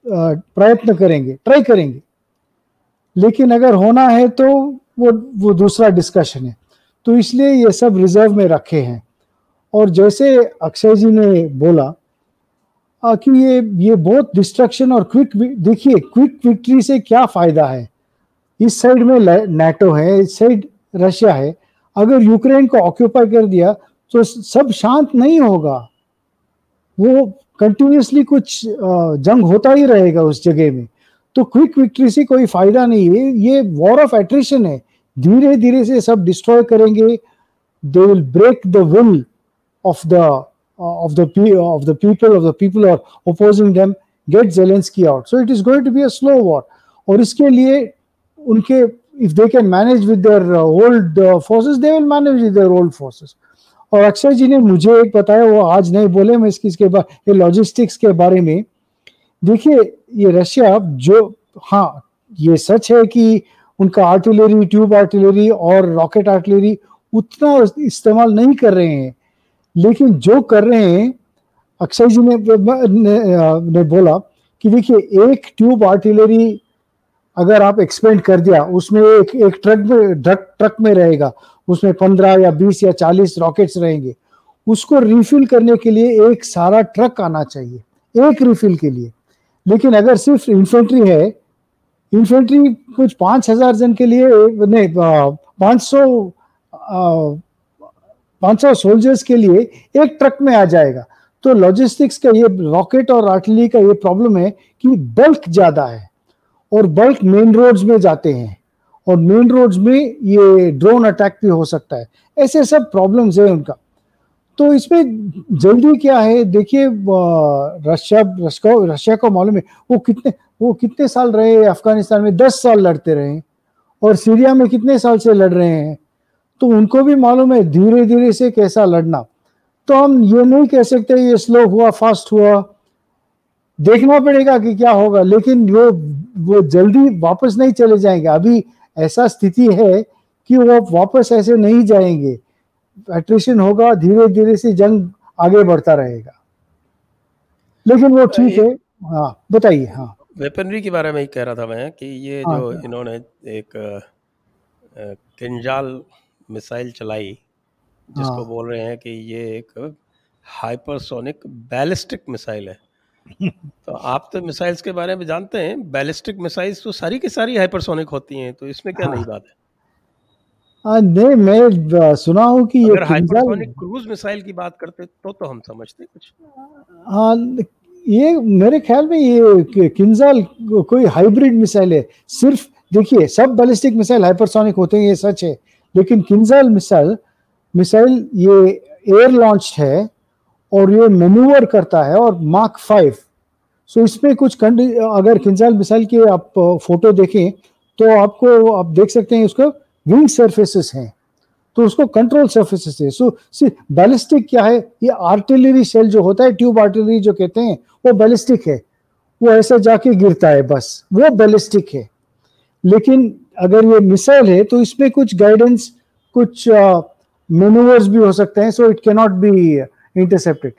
प्रयत्न करेंगे ट्राई करेंगे। लेकिन अगर होना है तो वो वो दूसरा डिस्कशन है। तो इसलिए ये सब रिज़र्व में रखे हैं। और जैसे अक्षय जी ने बोला कि ये ये बहुत डिस्ट्रक्शन और क्विक देखिए क्विक विक्ट्री से क्या फ़ायदा है? इस साइड में नेटो है, इस साइड रशिया है। अगर यूक्रेन को ऑक्यूपाई कर दिया तो सब शांत नहीं होगा। वो कंटिन्यूसली कुछ जंग होता ही रहेगा उस जगह में। तो क्विक विक्ट्री से कोई फ़ायदा नहीं है। ये वॉर ऑफ़ एट्रिशन है। धीरे धीरे से सब डिस्ट्रॉय करेंगे। They will break the will of the of the of the people of the people are opposing them get Zelensky out so it is going to be a slow war और इसके लिए उनके if they can manage with their old forces they will manage with their old forces और अक्षय जी ने मुझे एक बताया, वो आज नहीं बोले, मैं इसकी, इसके बाद लॉजिस्टिक्स के बारे में। देखिए, ये रशिया जो हाँ ये सच है कि उनका आर्टिलरी ट्यूब आर्टिलरी और रॉकेट आर्टिलरी उतना इस्तेमाल नहीं कर रहे हैं। लेकिन जो कर रहे हैं अक्षय जी ने, ने, ने बोला कि देखिए एक ट्यूब आर्टिलरी अगर आप एक्सपेंड कर दिया उसमें एक एक ट्रक में ट्रक ट्रक में रहेगा उसमें पंद्रह या बीस या चालीस रॉकेट्स रहेंगे उसको रिफिल करने के लिए एक सारा ट्रक आना चाहिए एक रिफिल के लिए। लेकिन अगर सिर्फ़ इन्फेंट्री है इन्फेंट्री कुछ पाँच हज़ार जन के लिए नहीं पाँच सौ पाँच सौ सोल्जर्स के लिए एक ट्रक में आ जाएगा। तो लॉजिस्टिक्स का ये रॉकेट और आर्टिलरी का ये प्रॉब्लम है कि बल्क ज़्यादा है और बल्क मेन रोड्स में जाते हैं और मेन रोड्स में ये ड्रोन अटैक भी हो सकता है। ऐसे सब प्रॉब्लम्स है उनका। तो इसमें जल्दी क्या है? देखिए रशिया रशिया को मालूम है, वो कितने वो कितने साल रहे अफ़गानिस्तान में? दस साल लड़ते रहे और सीरिया में कितने साल से लड़ रहे हैं? तो उनको भी मालूम है धीरे धीरे से कैसा लड़ना। तो हम ये नहीं कह सकते ये स्लो हुआ फास्ट हुआ। देखना पड़ेगा कि क्या होगा लेकिन वो वो जल्दी वापस नहीं चले जाएँगे। अभी ऐसा स्थिति है कि वो वापस ऐसे नहीं जाएँगे। एट्रिशन होगा धीरे धीरे से जंग आगे बढ़ता रहेगा। लेकिन वो ठीक है। हाँ बताइए हाँ। वेपनरी के बारे में ही कह रहा था मैं कि ये हाँ, जो हाँ। इन्होंने एक किंजाल मिसाइल चलाई जिसको हाँ, बोल रहे हैं कि ये एक हाइपरसोनिक बैलिस्टिक मिसाइल है। तो आप तो मिसाइल्स के बारे में जानते हैं बैलिस्टिक मिसाइल्स तो सारी की सारी हाइपरसोनिक होती हैं तो इसमें क्या हाँ, नई बात है? आ, नहीं मैं सुना हूँ कि अगर हाइपरसोनिक क्रूज मिसाइल की बात करते तो तो हम समझते कुछ। हाँ ये मेरे ख्याल में ये किंजाल कोई हाइब्रिड मिसाइल है। सिर्फ़ देखिए सब बैलिस्टिक मिसाइल हाइपरसोनिक होते हैं ये सच है। लेकिन किंजाल मिसाइल मिसाइल ये एयर लॉन्च है और ये मेन्यूवर करता है और मार्क फाइव सो इसमें कुछ अगर किंजाल मिसाइल के आप फ़ोटो देखें तो आपको, आप देख सकते हैं उसको विंग सर्फेसिस हैं। तो उसको कंट्रोल सर्फेसिस है। सो सी बैलिस्टिक क्या है? ये आर्टिलरी सेल जो होता है ट्यूब आर्टिलरी जो कहते हैं, वो बैलिस्टिक है। वो ऐसे जाके गिरता है बस। वो बैलिस्टिक है। लेकिन अगर ये मिसाइल है तो इसमें कुछ गाइडेंस कुछ मेनूवर्स भी हो सकते हैं so it cannot be intercepted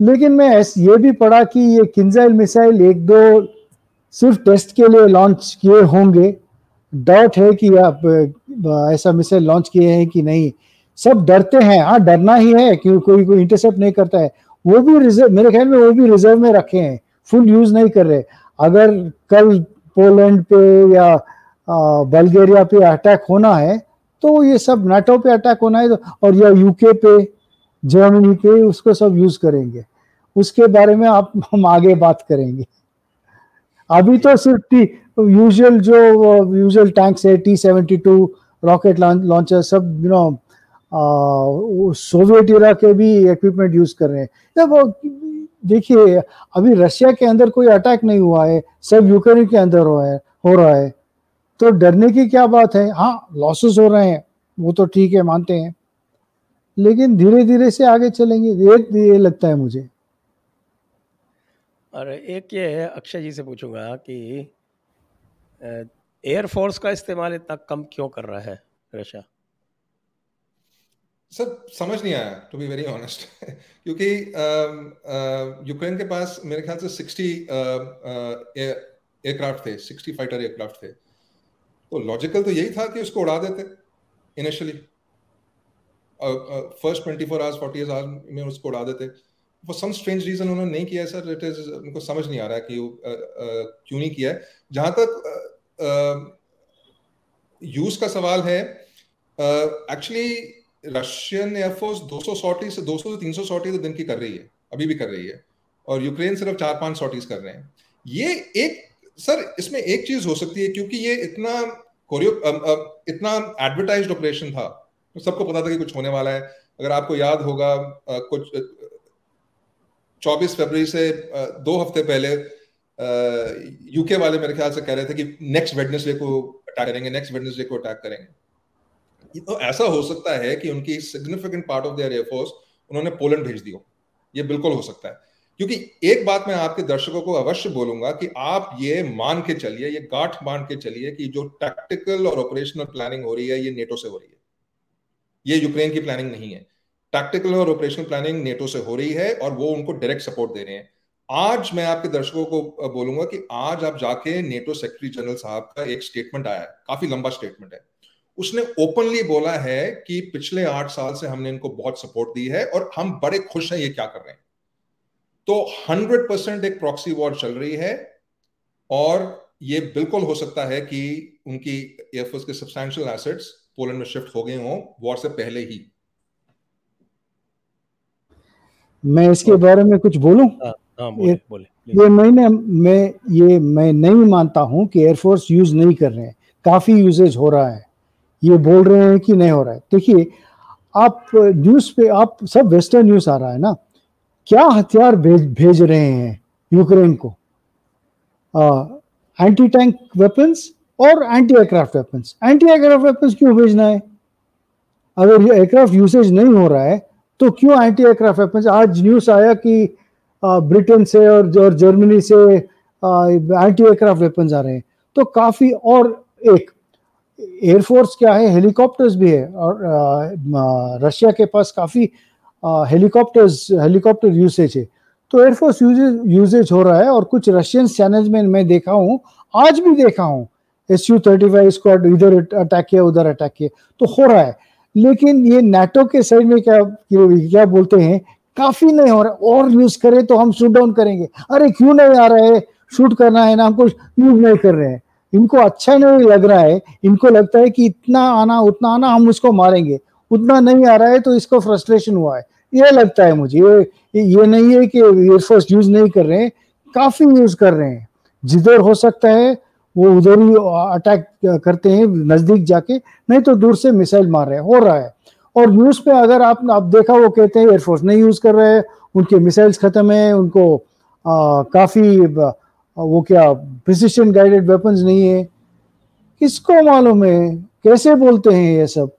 लेकिन मैं ये भी पढ़ा कि ये किंजाइल मिसाइल एक दो सिर्फ़ टेस्ट के लिए लॉन्च किए होंगे। डाउट है कि आप ऐसा मिसाइल लॉन्च किए हैं कि नहीं। सब डरते हैं हाँ डरना ही है कि कोई कोई इंटरसेप्ट नहीं करता है। वो भी रिज़र्व मेरे ख्याल में वो भी रिज़र्व में रखे हैं फुल यूज़ नहीं कर रहे। अगर कल पोलैंड पे या बल्गेरिया पे अटैक होना है तो ये सब नाटो पे अटैक होना है, और या यूके पे जर्मनी पे उसको सब यूज़ करेंगे। उसके बारे में आप, हम आगे बात करेंगे। अभी तो सिर्फ़ टी यूजुअल जो यूजुअल टैंक्स है T seventy two rocket launcher सब यू नो सोवियत इरा के भी इक्विपमेंट यूज़ कर रहे हैं। जब देखिए, अभी रशिया के अंदर कोई अटैक नहीं हुआ है, सब यूक्रेन के अंदर है, हो रहा है। तो डरने की क्या बात है? हाँ लॉसेस हो रहे हैं वो तो ठीक है मानते हैं। लेकिन धीरे धीरे से आगे चलेंगे ये ये लगता है मुझे। और एक ये है अक्षय जी से पूछूँगा कि एयरफोर्स का इस्तेमाल इतना कम क्यों कर रहा है रशिया सर समझ नहीं आया टू बी वेरी ऑनेस्ट क्योंकि यूक्रेन के पास मेरे ख्याल से सिक्सटी एयरक्राफ्ट थे सिक्सटी फाइटर एयरक्राफ्ट थे। तो लॉजिकल तो यही था कि उसको उड़ा देते initially first twenty four hours forty hours में उसको उड़ा देते। फॉर सम स्ट्रेंज रीजन उन्होंने नहीं किया सर इट इज़ उनको समझ नहीं आ रहा है कि क्यों नहीं किया है। जहाँ तक यूज़ का सवाल है एक्चुअली रशियन एयरफोर्स 200 सॉटी से 200 से 300 सॉटी तो दिन की कर रही है, अभी भी कर रही है। और यूक्रेन सिर्फ़ चार पाँच सॉटीज कर रहे हैं। ये एक सर, इसमें एक चीज़ हो सकती है, क्योंकि ये इतना कोरियो इतना एडवर्टाइज ऑपरेशन था तो सबको पता था कि कुछ होने वाला है। अगर आपको याद होगा कुछ 24 फरवरी से दो हफ़्ते पहले यूके वाले मेरे ख्याल से कह रहे थे कि नेक्स्ट वेडनेसडे को अटैक करेंगे नेक्स्ट वेडनेसडे को अटैक करेंगे। तो ऐसा हो सकता है कि उनकी significant part of their air force उन्होंने पोलैंड भेज दियो ये बिल्कुल हो सकता है। क्योंकि एक बात मैं आपके दर्शकों को अवश्य बोलूँगा कि आप ये मान के चलिए, ये गांठ मान के चलिए कि जो टैक्टिकल और ऑपरेशनल प्लानिंग हो रही है, ये नेटो से हो रही है। ये यूक्रेन की प्लानिंग नहीं है। टैक्टिकल और ऑपरेशनल प्लानिंग नेटो से हो रही है और वो उनको डायरेक्ट सपोर्ट दे रहे हैं। आज मैं आपके दर्शकों को बोलूँगा कि आज आप जाके नेटो सेक्रेटरी जनरल साहब का एक स्टेटमेंट आया है, काफ़ी लंबा स्टेटमेंट है। उसने ओपनली बोला है कि पिछले आठ साल से हमने इनको बहुत सपोर्ट दी है और हम बड़े खुश हैं ये क्या कर रहे हैं। तो हंड्रेड परसेंट एक प्रॉक्सी वॉर चल रही है और ये बिल्कुल हो सकता है कि उनकी एयरफोर्स के सब्सटैंशियल एसेट्स पोलैंड में शिफ्ट हो गए हों वॉर से पहले ही। मैं इसके बारे में कुछ बोलूँ? हाँ, हाँ, बोले, ये, बोले, ये मैंने मैं ये मैं नहीं मानता हूँ कि एयरफोर्स यूज़ नहीं कर रहे हैं। काफ़ी यूजेज हो रहा है। ये बोल रहे हैं कि नहीं हो रहा है। देखिए आप न्यूज़ पे आप सब वेस्टर्न न्यूज़ आ रहा है ना? क्या हथियार भेज भेज रहे हैं यूक्रेन को? एंटी टैंक वेपन्स और anti aircraft weapons anti aircraft weapons क्यों भेजना है? अगर एयरक्राफ्ट यूसेज नहीं हो रहा है तो क्यों एंटी एयरक्राफ्ट वेपन्स आज न्यूज़ आया कि ब्रिटेन से और, और जर्मनी से एंटी एयरक्राफ्ट वेपन्स आ रहे हैं। तो काफ़ी और एक एयरफोर्स क्या है? हेलीकॉप्टर्स भी है और रशिया के पास काफ़ी हेलीकॉप्टर्स हेलीकॉप्टर यूसेज है। तो एयरफोर्स यूजेज हो रहा है और कुछ रशियन चैनल्स में मैं देखा हूँ, आज भी देखा हूँ। S U thirty five squad इधर अटैक किया, उधर अटैक किया। तो हो रहा है। लेकिन ये नेटो के साइड में क्या क्या बोलते हैं, काफ़ी नहीं हो रहा। और यूज़ करें तो हम शूट डाउन करेंगे। अरे क्यों नहीं आ रहा? है शूट करना है ना हमको यूज़ नहीं कर रहे हैं। इनको अच्छा नहीं लग रहा है। इनको लगता है कि इतना आना, उतना आना, हम उसको मारेंगे। उतना नहीं आ रहा है तो इसको फ्रस्ट्रेशन हुआ है। ये लगता है मुझे ये ये नहीं है कि एयरफोर्स यूज़ नहीं कर रहे हैं काफ़ी यूज़ कर रहे हैं। जिधर हो सकता है वो उधर ही अटैक करते हैं नज़दीक जाके नहीं तो दूर से मिसाइल मार रहे हैं हो रहा है। और न्यूज़ पे अगर आप आप देखा वो कहते हैं एयरफोर्स नहीं यूज़ कर रहे हैं उनके मिसाइल्स खत्म है उनको आ, काफ़ी वो क्या प्रिसिशन गाइडेड वेपन्स नहीं है। किसको मालूम है कैसे बोलते हैं ये सब?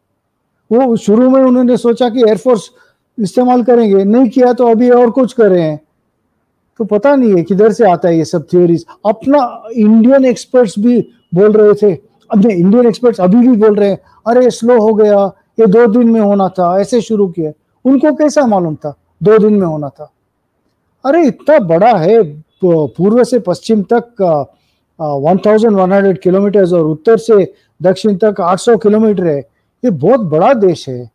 वो शुरू में उन्होंने सोचा कि एयरफोर्स इस्तेमाल करेंगे, नहीं किया तो अभी और कुछ कर। रहे हैं तो पता नहीं है किधर से आता है ये सब थ्योरीज अपना इंडियन एक्सपर्ट्स भी बोल रहे थे। अब इंडियन एक्सपर्ट्स अभी भी बोल रहे हैं, अरे स्लो हो गया, ये दो दिन में होना था, ऐसे शुरू किया उनको कैसा मालूम था? दो दिन में होना था। अरे, इतना बड़ा है, पूर्व से पश्चिम तक one thousand one hundred kilometre और उत्तर से दक्षिण तक आठ सौ किलोमीटर है। ये बहुत बड़ा देश है।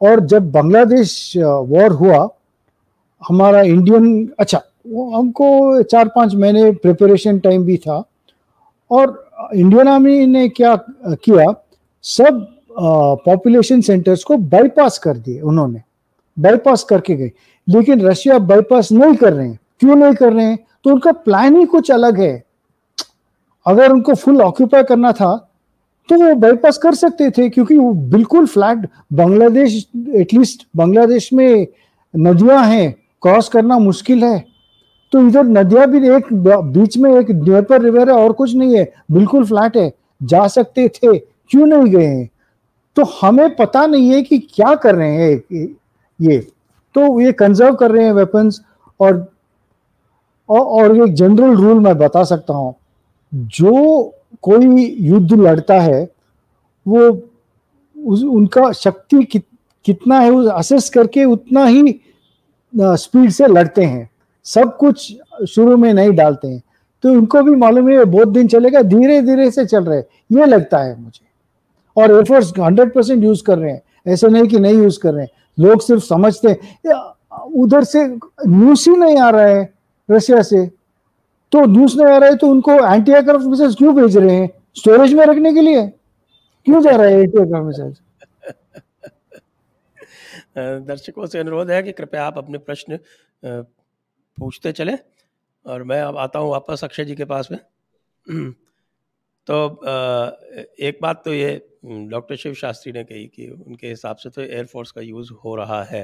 और जब बांग्लादेश वॉर हुआ, हमारा इंडियन अच्छा वो हमको चार पाँच महीने प्रिपरेशन टाइम भी था। और इंडियन आर्मी ने क्या किया, सब पॉपुलेशन सेंटर्स को बाईपास कर दिए उन्होंने। बाईपास करके गए। लेकिन रशिया बाईपास नहीं कर रहे हैं। क्यों नहीं कर रहे हैं? तो उनका प्लान ही कुछ अलग है। अगर उनको फुल ऑक्यूपाई करना था तो वो बाईपास कर सकते थे, क्योंकि वो बिल्कुल फ्लैट बांग्लादेश एटलीस्ट बांग्लादेश में नदियाँ हैं क्रॉस करना मुश्किल है। तो इधर नदियाँ भी एक, बीच में एक न्यूपर रिवर है, और कुछ नहीं है, बिल्कुल फ्लैट है। जा सकते थे, क्यों नहीं गए तो हमें पता नहीं है कि क्या कर रहे हैं ये तो ये कंजर्व कर रहे हैं वेपन्स और और एक जनरल रूल मैं बता सकता हूँ। जो कोई युद्ध लड़ता है वो उस, उनका शक्ति कि, कितना है उस असेस करके उतना ही स्पीड से लड़ते हैं। सब कुछ शुरू में नहीं डालते हैं। तो इनको भी मालूम है बहुत दिन चलेगा धीरे धीरे से चल रहे ये लगता है मुझे। और एयरफोर्स हंड्रेड परसेंट यूज़ कर रहे हैं। ऐसे नहीं कि नहीं यूज़ कर रहे हैं। लोग सिर्फ़ समझते हैं उधर से न्यूज़ ही नहीं आ रहा है रशिया से। तो न्यूज़ नहीं आ रहा है तो उनको एंटी एयरक्राफ्ट मिसाइल क्यों भेज रहे हैं? स्टोरेज में रखने के लिए? क्यों जा रहा है एंटी एयरक्राफ्ट मिसाइल दर्शकों से अनुरोध है कि कृपया आप अपने प्रश्न पूछते चले और मैं अब आता हूँ वापस अक्षय जी के पास में। तो एक बात तो ये, डॉक्टर शिव शास्त्री ने कही कि उनके हिसाब से तो एयरफोर्स का यूज़ हो रहा है।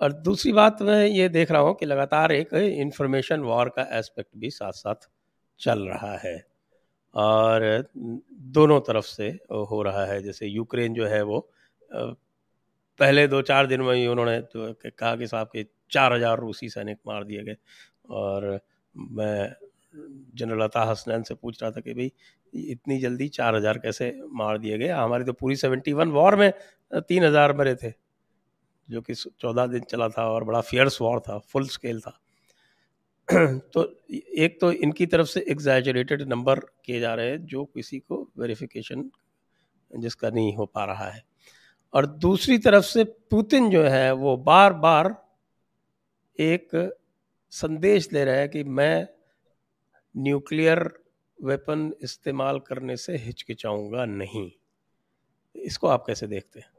और दूसरी बात मैं ये देख रहा हूँ कि लगातार एक इंफॉर्मेशन वॉर का एस्पेक्ट भी साथ साथ चल रहा है। और दोनों तरफ़ से हो रहा है, जैसे यूक्रेन जो है वो पहले दो चार दिन में ही उन्होंने तो कहा कि साहब के चार हज़ार रूसी सैनिक मार दिए गए। और मैं जनरल अता हसनैन से पूछ रहा था कि भाई, इतनी जल्दी चार हज़ार कैसे मार दिए गए? हमारी तो पूरी सेवेंटी वन वॉर में तीन हज़ार मरे थे। जो कि चौदह दिन चला था और बड़ा फियर्स वॉर था फुल स्केल था। तो एक तो इनकी तरफ़ से एग्जैजरेटेड नंबर किए जा रहे हैं, जो किसी को वेरिफिकेशन जिसका नहीं हो पा रहा है। और दूसरी तरफ़ से पुतिन जो है, वो बार बार एक संदेश दे रहा है कि मैं न्यूक्लियर वेपन इस्तेमाल करने से हिचकिचाऊँगा नहीं। इसको आप कैसे देखते हैं?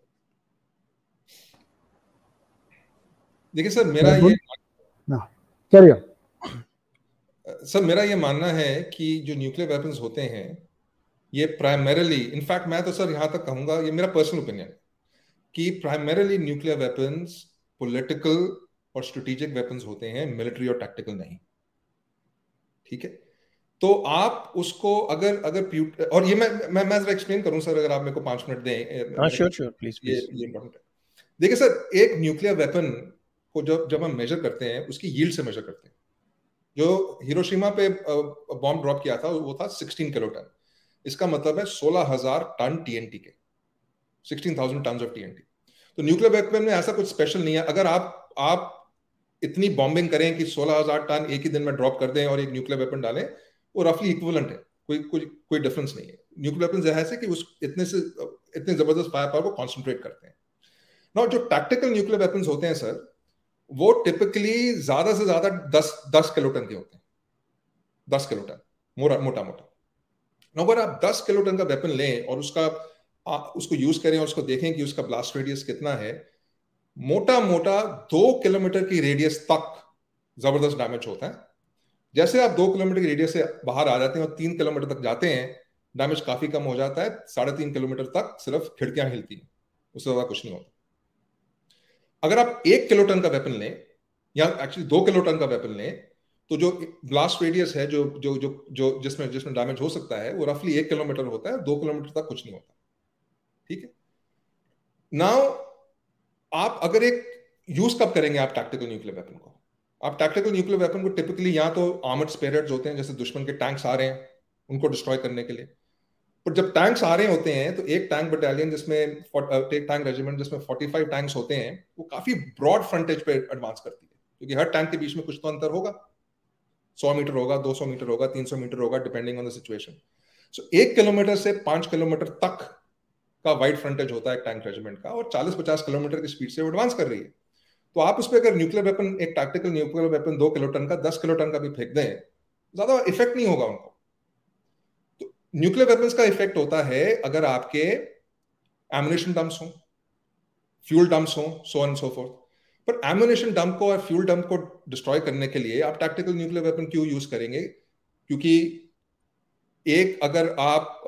देखिए सर मेरा ये कैरियर सर मेरा ये मानना है कि जो न्यूक्लियर वेपन्स होते हैं ये प्राइमरीली इनफैक्ट मैं तो सर यहाँ तक कहूँगा ये मेरा पर्सनल ओपिनियन कि प्राइमरीली न्यूक्लियर वेपन्स पॉलिटिकल और स्ट्रेटेजिक वेपन्स होते हैं मिलिट्री और टैक्टिकल नहीं। ठीक है? तो आप उसको अगर अगर और ये मैं मैं मैं जरा एक्सप्लेन करूँ सर अगर आप मेरे को पाँच मिनट दें श्योर श्योर प्लीज़ ये ये इंपॉर्टेंट है। देखिए सर एक न्यूक्लियर वेपन को जब जब हम मेजर करते हैं उसकी यील्ड से मेजर करते हैं। जो हिरोशिमा पे बॉम्ब ड्रॉप किया था वो था 16 किलो टन इसका मतलब है 16,000 टन टीएनटी के। 16,000 टन ऑफ़ टीएनटी तो न्यूक्लियर वेपन में ऐसा कुछ स्पेशल नहीं है। अगर आप आप इतनी बॉम्बिंग करें कि 16,000 टन एक ही दिन में ड्रॉप कर दें और एक न्यूक्लियर वेपन डालें वो रफली इक्वलेंट है। कोई कोई कोई डिफरेंस नहीं है। न्यूक्लियर वेपन ऐसे कि उस इतने से इतने ज़बरदस्त फायर पावर को कॉन्सेंट्रेट करते हैं। ना जो टैक्टिकल न्यूक्लियर वेपन्स होते हैं सर वो टिपिकली ज़्यादा से ज़्यादा दस दस किलो टन के होते हैं। दस किलो टन मोटा मोटा। मोटा अगर आप दस किलो टन का वेपन लें और उसका आ, उसको यूज़ करें और उसको देखें कि उसका ब्लास्ट रेडियस कितना है मोटा मोटा दो किलोमीटर की रेडियस तक ज़बरदस्त डैमेज होता है। जैसे आप दो किलोमीटर की रेडियस से बाहर आ जाते हैं और तीन किलोमीटर तक जाते हैं डैमेज काफ़ी कम हो जाता है साढ़े तीन किलोमीटर तक सिर्फ़ खिड़कियाँ हिलती हैं। उससे ज़्यादा कुछ नहीं होता। अगर आप एक किलो टन का वेपन लें, या एक्चुअली दो किलो टन का वेपन लें तो जो ब्लास्ट रेडियस है, जो जो जो जो जिसमें जिसमें डैमेज हो सकता है, वो रफली एक किलोमीटर होता है, दो किलोमीटर तक कुछ नहीं होता। ठीक है? नाउ आप अगर एक यूज़ कब करेंगे आप टैक्टिकल न्यूक्लियर वेपन को? आप टैक्टिकल न्यूक्लियर वेपन को टिपिकली या तो आर्मड स्पेयर्स होते हैं, जैसे दुश्मन के टैंक्स आ रहे हैं, उनको डिस्ट्रॉय करने के लिए। पर जब टैंक्स आ रहे होते हैं तो एक टैंक बटालियन जिसमें एक टैंक रेजिमेंट जिसमें 45 टैंक्स होते हैं, वो काफ़ी ब्रॉड फ्रंटेज पे एडवांस करती है। क्योंकि हर टैंक के बीच में कुछ तो अंतर होगा। 100 मीटर होगा 200 मीटर होगा 300 मीटर होगा depending on the situation so एक किलोमीटर से पाँच किलोमीटर तक का वाइड फ्रंटेज होता है टैंक रेजिमेंट का, और 40-50 किलोमीटर की स्पीड से एडवांस कर रही है। तो आप उस पर अगर न्यूक्लियर वेपन एक टैक्टिकल न्यूक्लियर वेपन दो किलो टन का, दस किलो टन का भी फेंक दें, ज़्यादा इफ़ेक्ट नहीं होगा उनको। न्यूक्लियर वेपन्स का इफ़ेक्ट होता है अगर आपके एमुनेशन डम्प्स हो फ्यूल डम्प्स हो सो एंड सो फोर्थ पर एमुनेशन डंप को और फ्यूल डंप को डिस्ट्रॉय करने के लिए आप टैक्टिकल न्यूक्लियर वेपन क्यों यूज़ करेंगे? क्योंकि एक अगर आप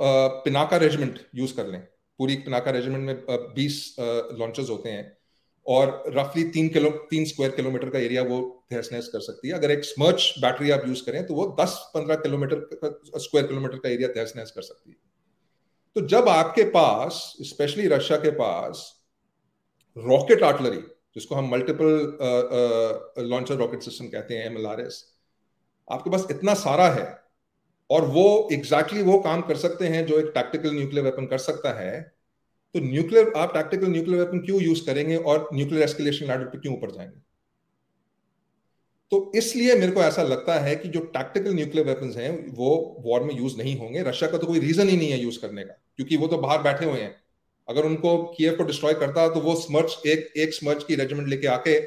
पिनाका रेजिमेंट यूज़ कर लें, पूरी पिनाका रेजिमेंट में बीस लॉन्चेस होते हैं, और रफली तीन किलो, तीन स्क्वायर किलोमीटर का एरिया वो तहस कर सकती है। अगर एक स्मर्च बैटरी आप यूज़ करें तो वो 10-15 किलोमीटर स्क्वायर किलोमीटर का एरिया तहस नहस कर सकती है। तो जब आपके पास स्पेशली रशिया के पास रॉकेट आर्टलरी जिसको हम मल्टीपल लॉन्चर रॉकेट सिस्टम कहते हैं एमएलआरएस आपके पास इतना सारा है, और वो एग्जैक्टली exactly वो काम कर सकते हैं जो एक टैक्टिकल न्यूक्लियर वेपन कर सकता है तो न्यूक्लियर आप टैक्टिकल न्यूक्लियर वेपन क्यों यूज़ करेंगे और न्यूक्लियर एस्केलेशन लैडर पे क्यों ऊपर जाएँगे? तो इसलिए मेरे को ऐसा लगता है कि जो टैक्टिकल न्यूक्लियर वेपन्स हैं, वो वॉर में यूज़ नहीं होंगे। रशिया का तो कोई रीजन ही नहीं है यूज़ करने का, क्योंकि वो तो बाहर बैठे हुए हैं। अगर उनको कीएफ को डिस्ट्रॉय करता तो वो स्मर्च एक एक स्मर्च की रेजिमेंट लेके आके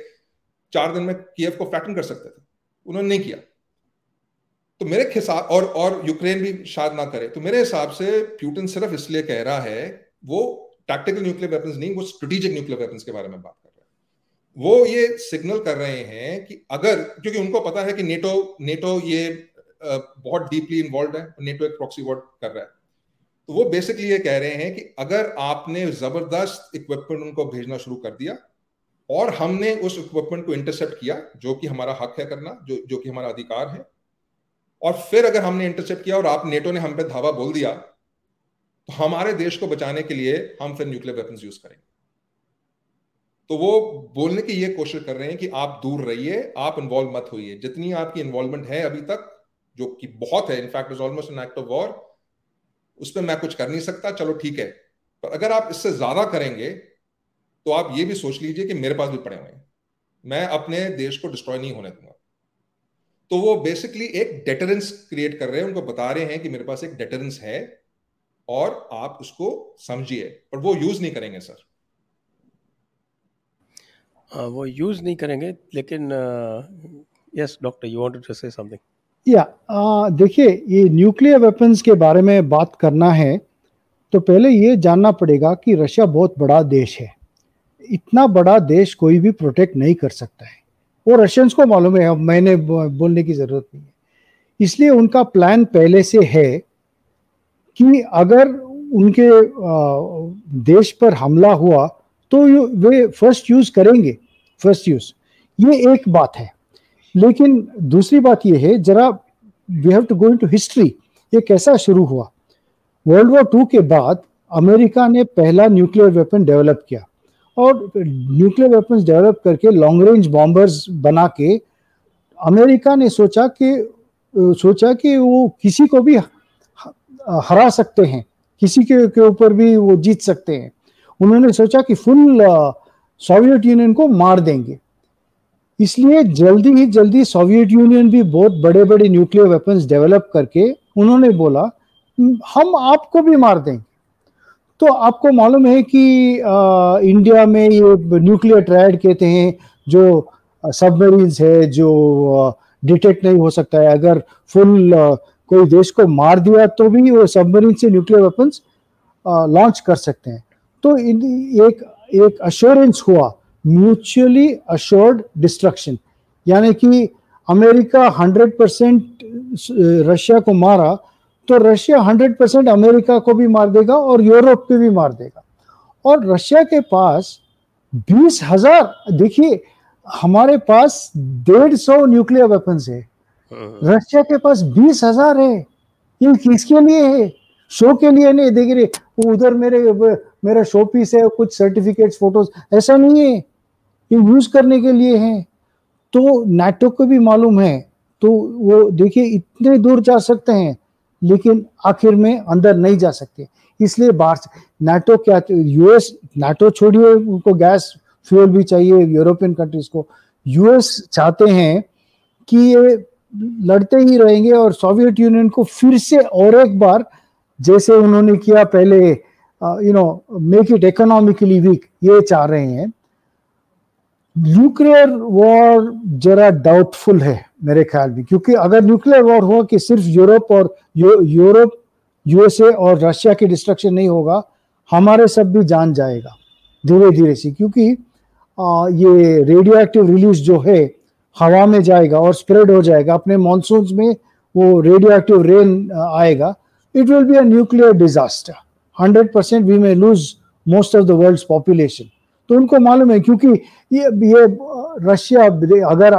चार दिन में कीएफ को फ्लैटन कर सकते थे। उन्होंने नहीं किया। तो मेरे हिसाब और और यूक्रेन भी शायद ना करे। तो मेरे हिसाब से प्यूटन सिर्फ़ इसलिए कह रहा है, वो टैक्टिकल न्यूक्लियर वेपन्स नहीं, वो स्ट्रेटेजिक न्यूक्लियर वेपन्स के बारे में बात वो ये सिग्नल कर रहे हैं कि अगर, क्योंकि उनको पता है कि नेटो नेटो ये बहुत डीपली इन्वॉल्व है नेटो एक प्रॉक्सी वॉर कर रहा है। तो वो बेसिकली ये कह रहे हैं कि अगर आपने ज़बरदस्त इक्विपमेंट उनको भेजना शुरू कर दिया और हमने उस इक्विपमेंट को इंटरसेप्ट किया, जो कि हमारा हक है करना, जो जो कि हमारा अधिकार है, और फिर अगर हमने इंटरसेप्ट किया और आप नेटो ने हम पे धावा बोल दिया तो हमारे देश को बचाने के लिए हम फिर न्यूक्लियर वेपन्स यूज़ करेंगे। तो वो बोलने की ये कोशिश कर रहे हैं कि आप दूर रहिए, आप इन्वॉल्व मत होइए। जितनी आपकी इन्वॉल्वमेंट है अभी तक, जो कि बहुत है in fact is almost an act of war उस पर मैं कुछ कर नहीं सकता, चलो ठीक है। पर अगर आप इससे ज़्यादा करेंगे तो आप ये भी सोच लीजिए कि मेरे पास भी पड़े हुए हैं मैं अपने देश को डिस्ट्रॉय नहीं होने दूँगा। तो वो बेसिकली एक डेटरेंस क्रिएट कर रहे हैं, उनको बता रहे हैं कि मेरे पास एक डेटरेंस है, और आप उसको समझिए। पर वो यूज़ नहीं करेंगे सर वो यूज़ नहीं करेंगे, लेकिन yes doctor you wanted to say something या देखिए, ये न्यूक्लियर वेपन्स के बारे में बात करना है तो पहले ये जानना पड़ेगा कि रशिया बहुत बड़ा देश है। इतना बड़ा देश कोई भी प्रोटेक्ट नहीं कर सकता है। वो रशियंस को मालूम है मैंने बोलने की ज़रूरत नहीं है। इसलिए उनका प्लान पहले से है कि अगर उनके देश पर हमला हुआ तो वे फ़र्स्ट यूज़ करेंगे। फ़र्स्ट यूज़ ये एक बात है। लेकिन दूसरी बात यह है, जरा we have to go into history ये कैसा शुरू हुआ? वर्ल्ड वॉर टू के बाद अमेरिका ने पहला न्यूक्लियर वेपन डेवलप किया। और न्यूक्लियर वेपन्स डेवलप करके लॉन्ग रेंज बॉम्बर्स बना के अमेरिका ने सोचा कि सोचा कि वो किसी को भी हरा सकते हैं। किसी के के ऊपर भी वो जीत सकते हैं। उन्होंने सोचा कि फुल सोवियत यूनियन को मार देंगे। इसलिए जल्दी ही जल्दी सोवियत यूनियन भी बहुत बड़े बड़े न्यूक्लियर वेपन्स डेवलप करके उन्होंने बोला हम आपको भी मार देंगे। तो आपको मालूम है कि आ, इंडिया में ये न्यूक्लियर ट्रायड कहते हैं जो सबमरीन्स है जो डिटेक्ट नहीं हो सकता है। अगर फुल आ, कोई देश को मार दिया तो भी वो सबमरीन से न्यूक्लियर वेपन्स लॉन्च कर सकते हैं। तो एक एक अश्योरेंस हुआ म्यूचुअली अश्योर्ड डिस्ट्रक्शन यानी कि अमेरिका 100 परसेंट रशिया को मारा तो रशिया 100 परसेंट अमेरिका को भी मार देगा और यूरोप को भी मार देगा। और रशिया के पास बीस हज़ार देखिए हमारे पास डेढ़ सौ न्यूक्लियर वेपन्स है। रशिया के पास बीस हज़ार है। ये किसके लिए है? शो के लिए नहीं देख रहे उधर मेरे मेरा शो पीस है, कुछ सर्टिफिकेट्स फ़ोटोज़ ऐसा नहीं है ये यूज़ करने के लिए है। तो नाटो को भी मालूम है। तो वो देखिए, इतने दूर जा सकते हैं, लेकिन आखिर में अंदर नहीं जा सकते। इसलिए बाहर से नाटो क्या यूएस नाटो छोड़िए, उनको गैस फ्यूल भी चाहिए यूरोपियन कंट्रीज़ को। यूएस चाहते हैं कि ये लड़ते ही रहेंगे और सोवियत यूनियन को फिर से और एक बार, जैसे उन्होंने किया पहले you know make it economically weak ये चाह रहे हैं। न्यूक्लियर वॉर जरा डाउटफुल है मेरे ख्याल में। क्योंकि अगर न्यूक्लियर वॉर हुआ कि सिर्फ़ यूरोप और यूरोप यूएसए और रशिया की डिस्ट्रक्शन नहीं होगा हमारे सब भी जान जाएगा धीरे धीरे से। क्योंकि आ, ये रेडियो एक्टिव रिलीज़ जो है हवा में जाएगा और स्प्रेड हो जाएगा। अपने मानसून में वो रेडियो एक्टिव रेन आएगा। It will be a nuclear disaster hundred percent we may lose most of the world population तो उनको मालूम है, क्योंकि ये ये रशिया, अगर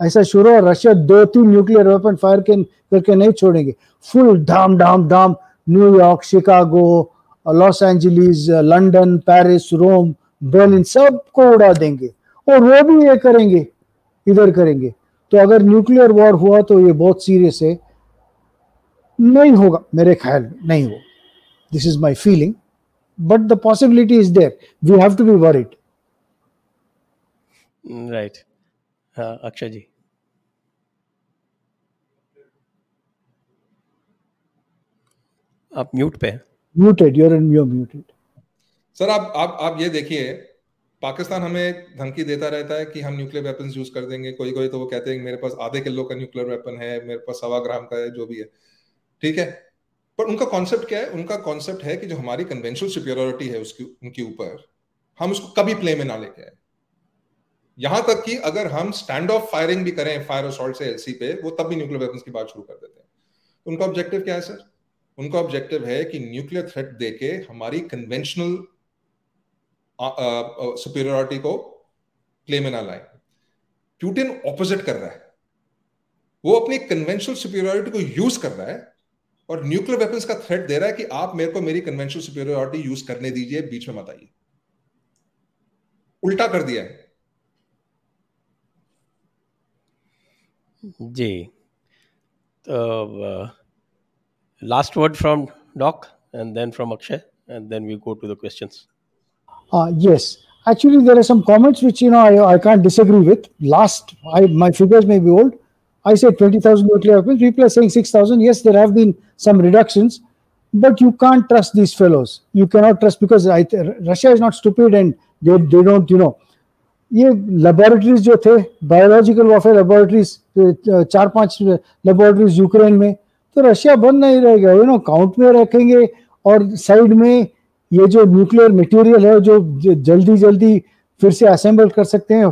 ऐसा शुरू हो, रशिया दो तीन न्यूक्लियर वेपन फायर के करके नहीं छोड़ेंगे। फुल धाम धाम धाम New York Chicago Los Angeles London Paris Rome Berlin सबको उड़ा देंगे। और वो भी ये करेंगे, इधर करेंगे। तो अगर न्यूक्लियर वॉर हुआ तो ये बहुत सीरियस है। नहीं होगा, मेरे ख्याल में, नहीं हो this is my feeling but the possibility is there. We have to be worried. Right. Uh, akshay ji. आप म्यूट पे हैं? Muted you're in you're muted sir आप आप आप ये देखिए पाकिस्तान हमें धमकी देता रहता है कि हम न्यूक्लियर वेपन्स यूज़ कर देंगे। कोई कोई तो वो कहते हैं मेरे पास आधे किलो का न्यूक्लियर वेपन है मेरे पास सवा ग्राम का है जो भी है। ठीक है? पर उनका कॉन्सेप्ट क्या है? उनका कॉन्सेप्ट है कि जो हमारी कन्वेंशनल सुपियोरिटी है उसकी, उनके ऊपर, हम उसको कभी प्ले में ना लेके आए। यहाँ तक कि अगर हम स्टैंड ऑफ़ फायरिंग भी करें फायर असॉल्ट से एलसी पे, वो तब भी न्यूक्लियर वेपन्स की बात शुरू कर देते हैं। उनका ऑब्जेक्टिव क्या है सर उनका ऑब्जेक्टिव है कि न्यूक्लियर थ्रेट देके हमारी कन्वेंशनल सुपीरियोरिटी को प्ले में ना लाए। प्यूटिन ऑपोजिट कर रहा है। वो अपनी कन्वेंशनल सुपीरियोरिटी को यूज़ कर रहा है और न्यूक्लियर वेपन्स का थ्रेट दे रहा है कि आप मेरे को मेरी कन्वेंशनल सुपीरियोरिटी यूज़ करने दीजिए बीच में मत आइए। उल्टा कर दिया है। जी। तो last word from doc and then from Akshay and then we go to the questions Uh, yes, actually, there are some comments which you know I, I can't disagree with. Last, I, my figures may be old. I said 20,000 nuclear weapons. People are saying 6,000. Yes, there have been some reductions, but you can't trust these fellows. You cannot trust because I, Russia is not stupid and they, they don't, you know. ये laboratories जो थे biological warfare laboratories चार पाँच laboratories Ukraine में तो Russia बंद नहीं रहेगा यू नो काउंट में रखेंगे और साइड में ये जो न्यूक्लियर मटेरियल है जो जल्दी जल्दी फिर से असेंबल कर सकते हैं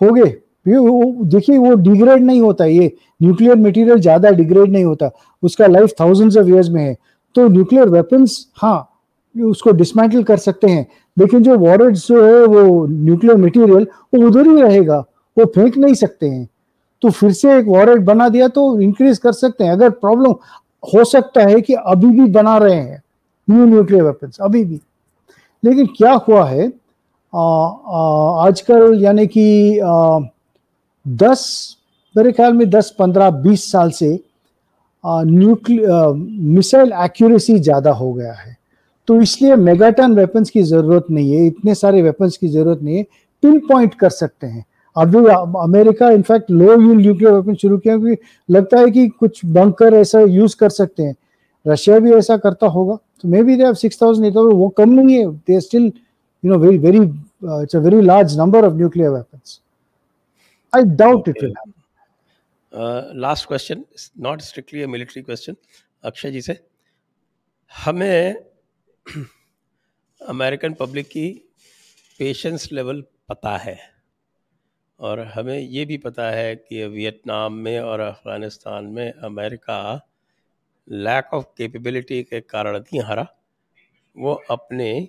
हो गए देखिए, वो डिग्रेड नहीं होता, ये न्यूक्लियर मटेरियल ज़्यादा डिग्रेड नहीं होता। उसका लाइफ थाउजेंड्स ऑफ़ इयर्स में है। तो न्यूक्लियर वेपन्स हाँ उसको डिसमेंटल कर सकते हैं। लेकिन जो वॉरेड्स जो है, वो न्यूक्लियर मटेरियल वो उधर ही रहेगा। वो फेंक नहीं सकते हैं। तो फिर से एक वॉरेड बना दिया तो इंक्रीज कर सकते हैं। अगर प्रॉब्लम हो सकता है कि अभी भी बना रहे हैं न्यू न्यूक्लियर वेपन्स अभी भी। लेकिन क्या हुआ है? आजकल यानी कि दस, मेरे ख्याल में दस, पंद्रह, बीस साल से न्यूक्लियर मिसाइल एक्यूरेसी ज़्यादा हो गया है। तो इसलिए मेगाटन वेपन्स की ज़रूरत नहीं है, इतने सारे वेपन्स की ज़रूरत नहीं है। पिन पॉइंट कर सकते हैं। अभी America in fact low yield nuclear weapon शुरू किया क्योंकि लगता है कि कुछ बंकर ऐसा यूज़ कर सकते हैं। रशिया भी ऐसा करता होगा। तो मे बी दे हैव 6000 नहीं तो वो कम नहीं है। They still you know very very it's a very large number of nuclear weapons I doubt it will last question not strictly a military question Akshay ji से हमें American public की patience level पता है और हमें ये भी पता है कि वियतनाम में और अफ़गानिस्तान में अमेरिका लैक ऑफ़ कैपेबिलिटी के कारण नहीं हारा वो अपने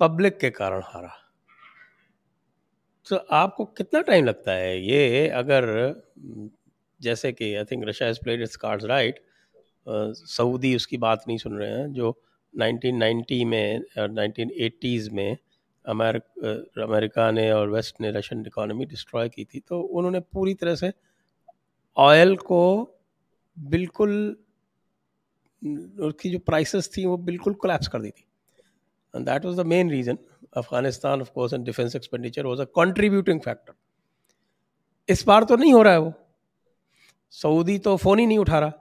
पब्लिक के कारण हारा। तो आपको कितना टाइम लगता है? ये अगर, जैसे कि I think Russia is played its cards right Saudi उसकी बात नहीं सुन रहे हैं, जो 1990 में और 1980s में अमेरिक अमेरिका ने और वेस्ट ने रशियन इकोनॉमी डिस्ट्रॉय की थी तो उन्होंने पूरी तरह से ऑयल को बिल्कुल उसकी जो प्राइसेस थी वो बिल्कुल कोलैप्स कर दी थी। And that was the main reason Afghanistan of course and defence expenditure was a contributing factor इस बार तो नहीं हो रहा है वो। सऊदी तो फ़ोन ही नहीं उठा रहा,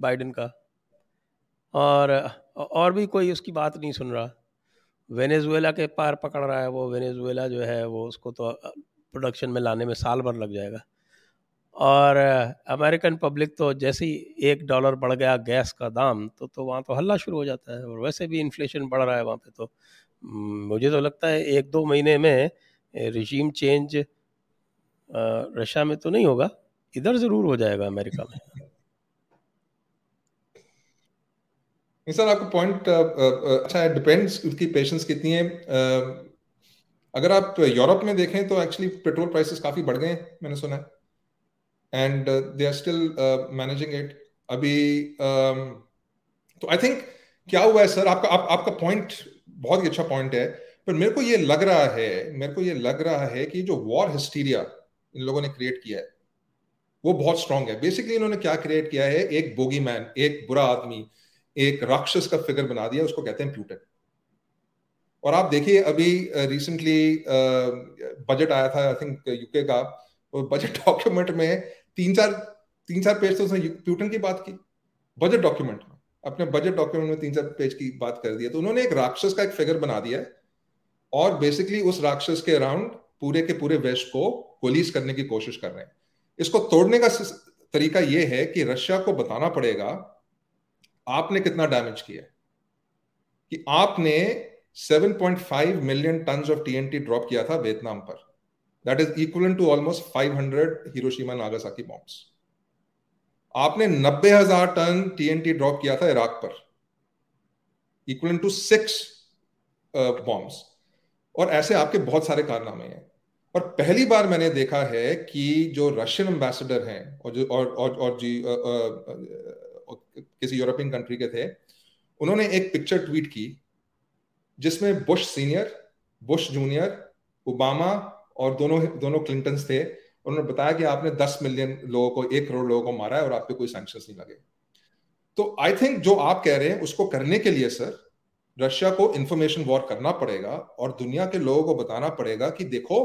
बाइडन का। और और भी कोई उसकी बात नहीं सुन रहा। वेनेजुएला के पार पकड़ रहा है वो। वेनेजुएला जो है वो उसको तो प्रोडक्शन में लाने में साल भर लग जाएगा। और अमेरिकन पब्लिक तो जैसे ही एक डॉलर बढ़ गया गैस का दाम तो तो वहाँ तो हल्ला शुरू हो जाता है। और वैसे भी इन्फ्लेशन बढ़ रहा है वहाँ पे तो। मुझे तो लगता है एक दो महीने में रिजीम चेंज रशिया में तो नहीं होगा इधर ज़रूर हो जाएगा अमेरिका में। सर आपका पॉइंट अच्छा है डिपेंड्स उसकी पेशेंस कितनी है। अगर आप यूरोप में देखें तो एक्चुअली पेट्रोल प्राइसेस काफ़ी बढ़ गए हैं मैंने सुना है। And they are still managing it अभी तो आई थिंक क्या हुआ है सर? आपका आप, आपका पॉइंट बहुत ही अच्छा पॉइंट है, पर मेरे को ये लग रहा है, मेरे को ये लग रहा है कि जो वॉर हिस्टीरिया इन लोगों ने क्रिएट किया है, वो बहुत स्ट्रांग है। बेसिकली इन्होंने क्या क्रिएट किया है? एक बोगी मैन एक बुरा आदमी, एक राक्षस का फिगर बना दिया, उसको कहते हैं प्यूटन और आप देखिए, अभी रिसेंटली बजट आया था आई थिंक यूके का बजट डॉक्यूमेंट में तीन चार तीन चार पेज तो उसने प्यूटन की बात की। बजट डॉक्यूमेंट में अपने बजट डॉक्यूमेंट में तीन चार पेज की बात कर दिया तो उन्होंने एक राक्षस का एक फिगर बना दिया है और बेसिकली उस राक्षस के अराउंड पूरे के पूरे वेस्ट को पोलिस करने की कोशिश कर रहे हैं। इसको तोड़ने का तरीका यह है कि रशिया को बताना पड़ेगा, आपने कितना डैमेज किया कि आपने 7.5 million ton of TNT drop किया था वियतनाम पर। That is equal to almost 500 Hiroshima Nagasaki bombs आपने नब्बे हज़ार टन टीएनटी ड्रॉप किया था इराक पर। इक्वल टू सिक्स बॉम्ब्स और ऐसे आपके बहुत सारे कारनामे हैं। और पहली बार मैंने देखा है कि जो रशियन एम्बेसडर हैं और जो और और, और जी आ, आ, किसी यूरोपियन कंट्री के थे उन्होंने एक पिक्चर ट्वीट की जिसमें Bush senior Bush junior Obama और दोनों दोनों क्लिंटन थे। उन्होंने बताया कि आपने 10 मिलियन लोगों को, एक करोड़ लोगों को मारा है और आप पे कोई सैंक्शन नहीं लगे। तो आई थिंक जो आप कह रहे हैं, उसको करने के लिए सर रशिया को इंफॉर्मेशन वॉर करना पड़ेगा और दुनिया के लोगों को बताना पड़ेगा कि देखो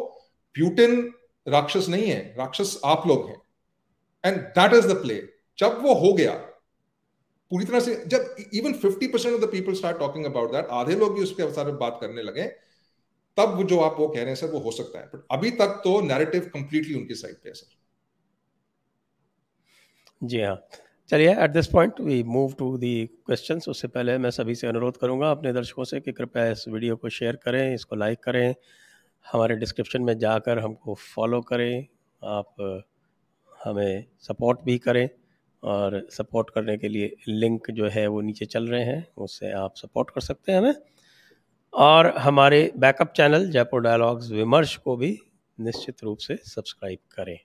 प्यूटिन राक्षस नहीं है, राक्षस आप लोग हैं। And that is the play जब वो हो गया, पूरी तरह से जब even 50 percent of the people start talking about that आधे लोग भी उसके बारे में बात करने लगे तब जो आप वो कह रहे हैं, सर, वो हो सकता है। बट अभी तक तो नैरेटिव कंप्लीटली उनकी साइड पे है, सर। जी हाँ। चलिए at this point we move to the questions उससे पहले मैं सभी से अनुरोध करूँगा अपने दर्शकों से कि कृपया इस वीडियो को शेयर करें, इसको लाइक करें। हमारे डिस्क्रिप्शन में जाकर हमको फॉलो करें। आप, हमें सपोर्ट भी करें और सपोर्ट करने के लिए लिंक जो है वो नीचे चल रहे हैं, उससे आप सपोर्ट कर सकते हैं हमें। और हमारे बैकअप चैनल जयपुर डायलॉग्स विमर्श को भी निश्चित रूप से सब्सक्राइब करें।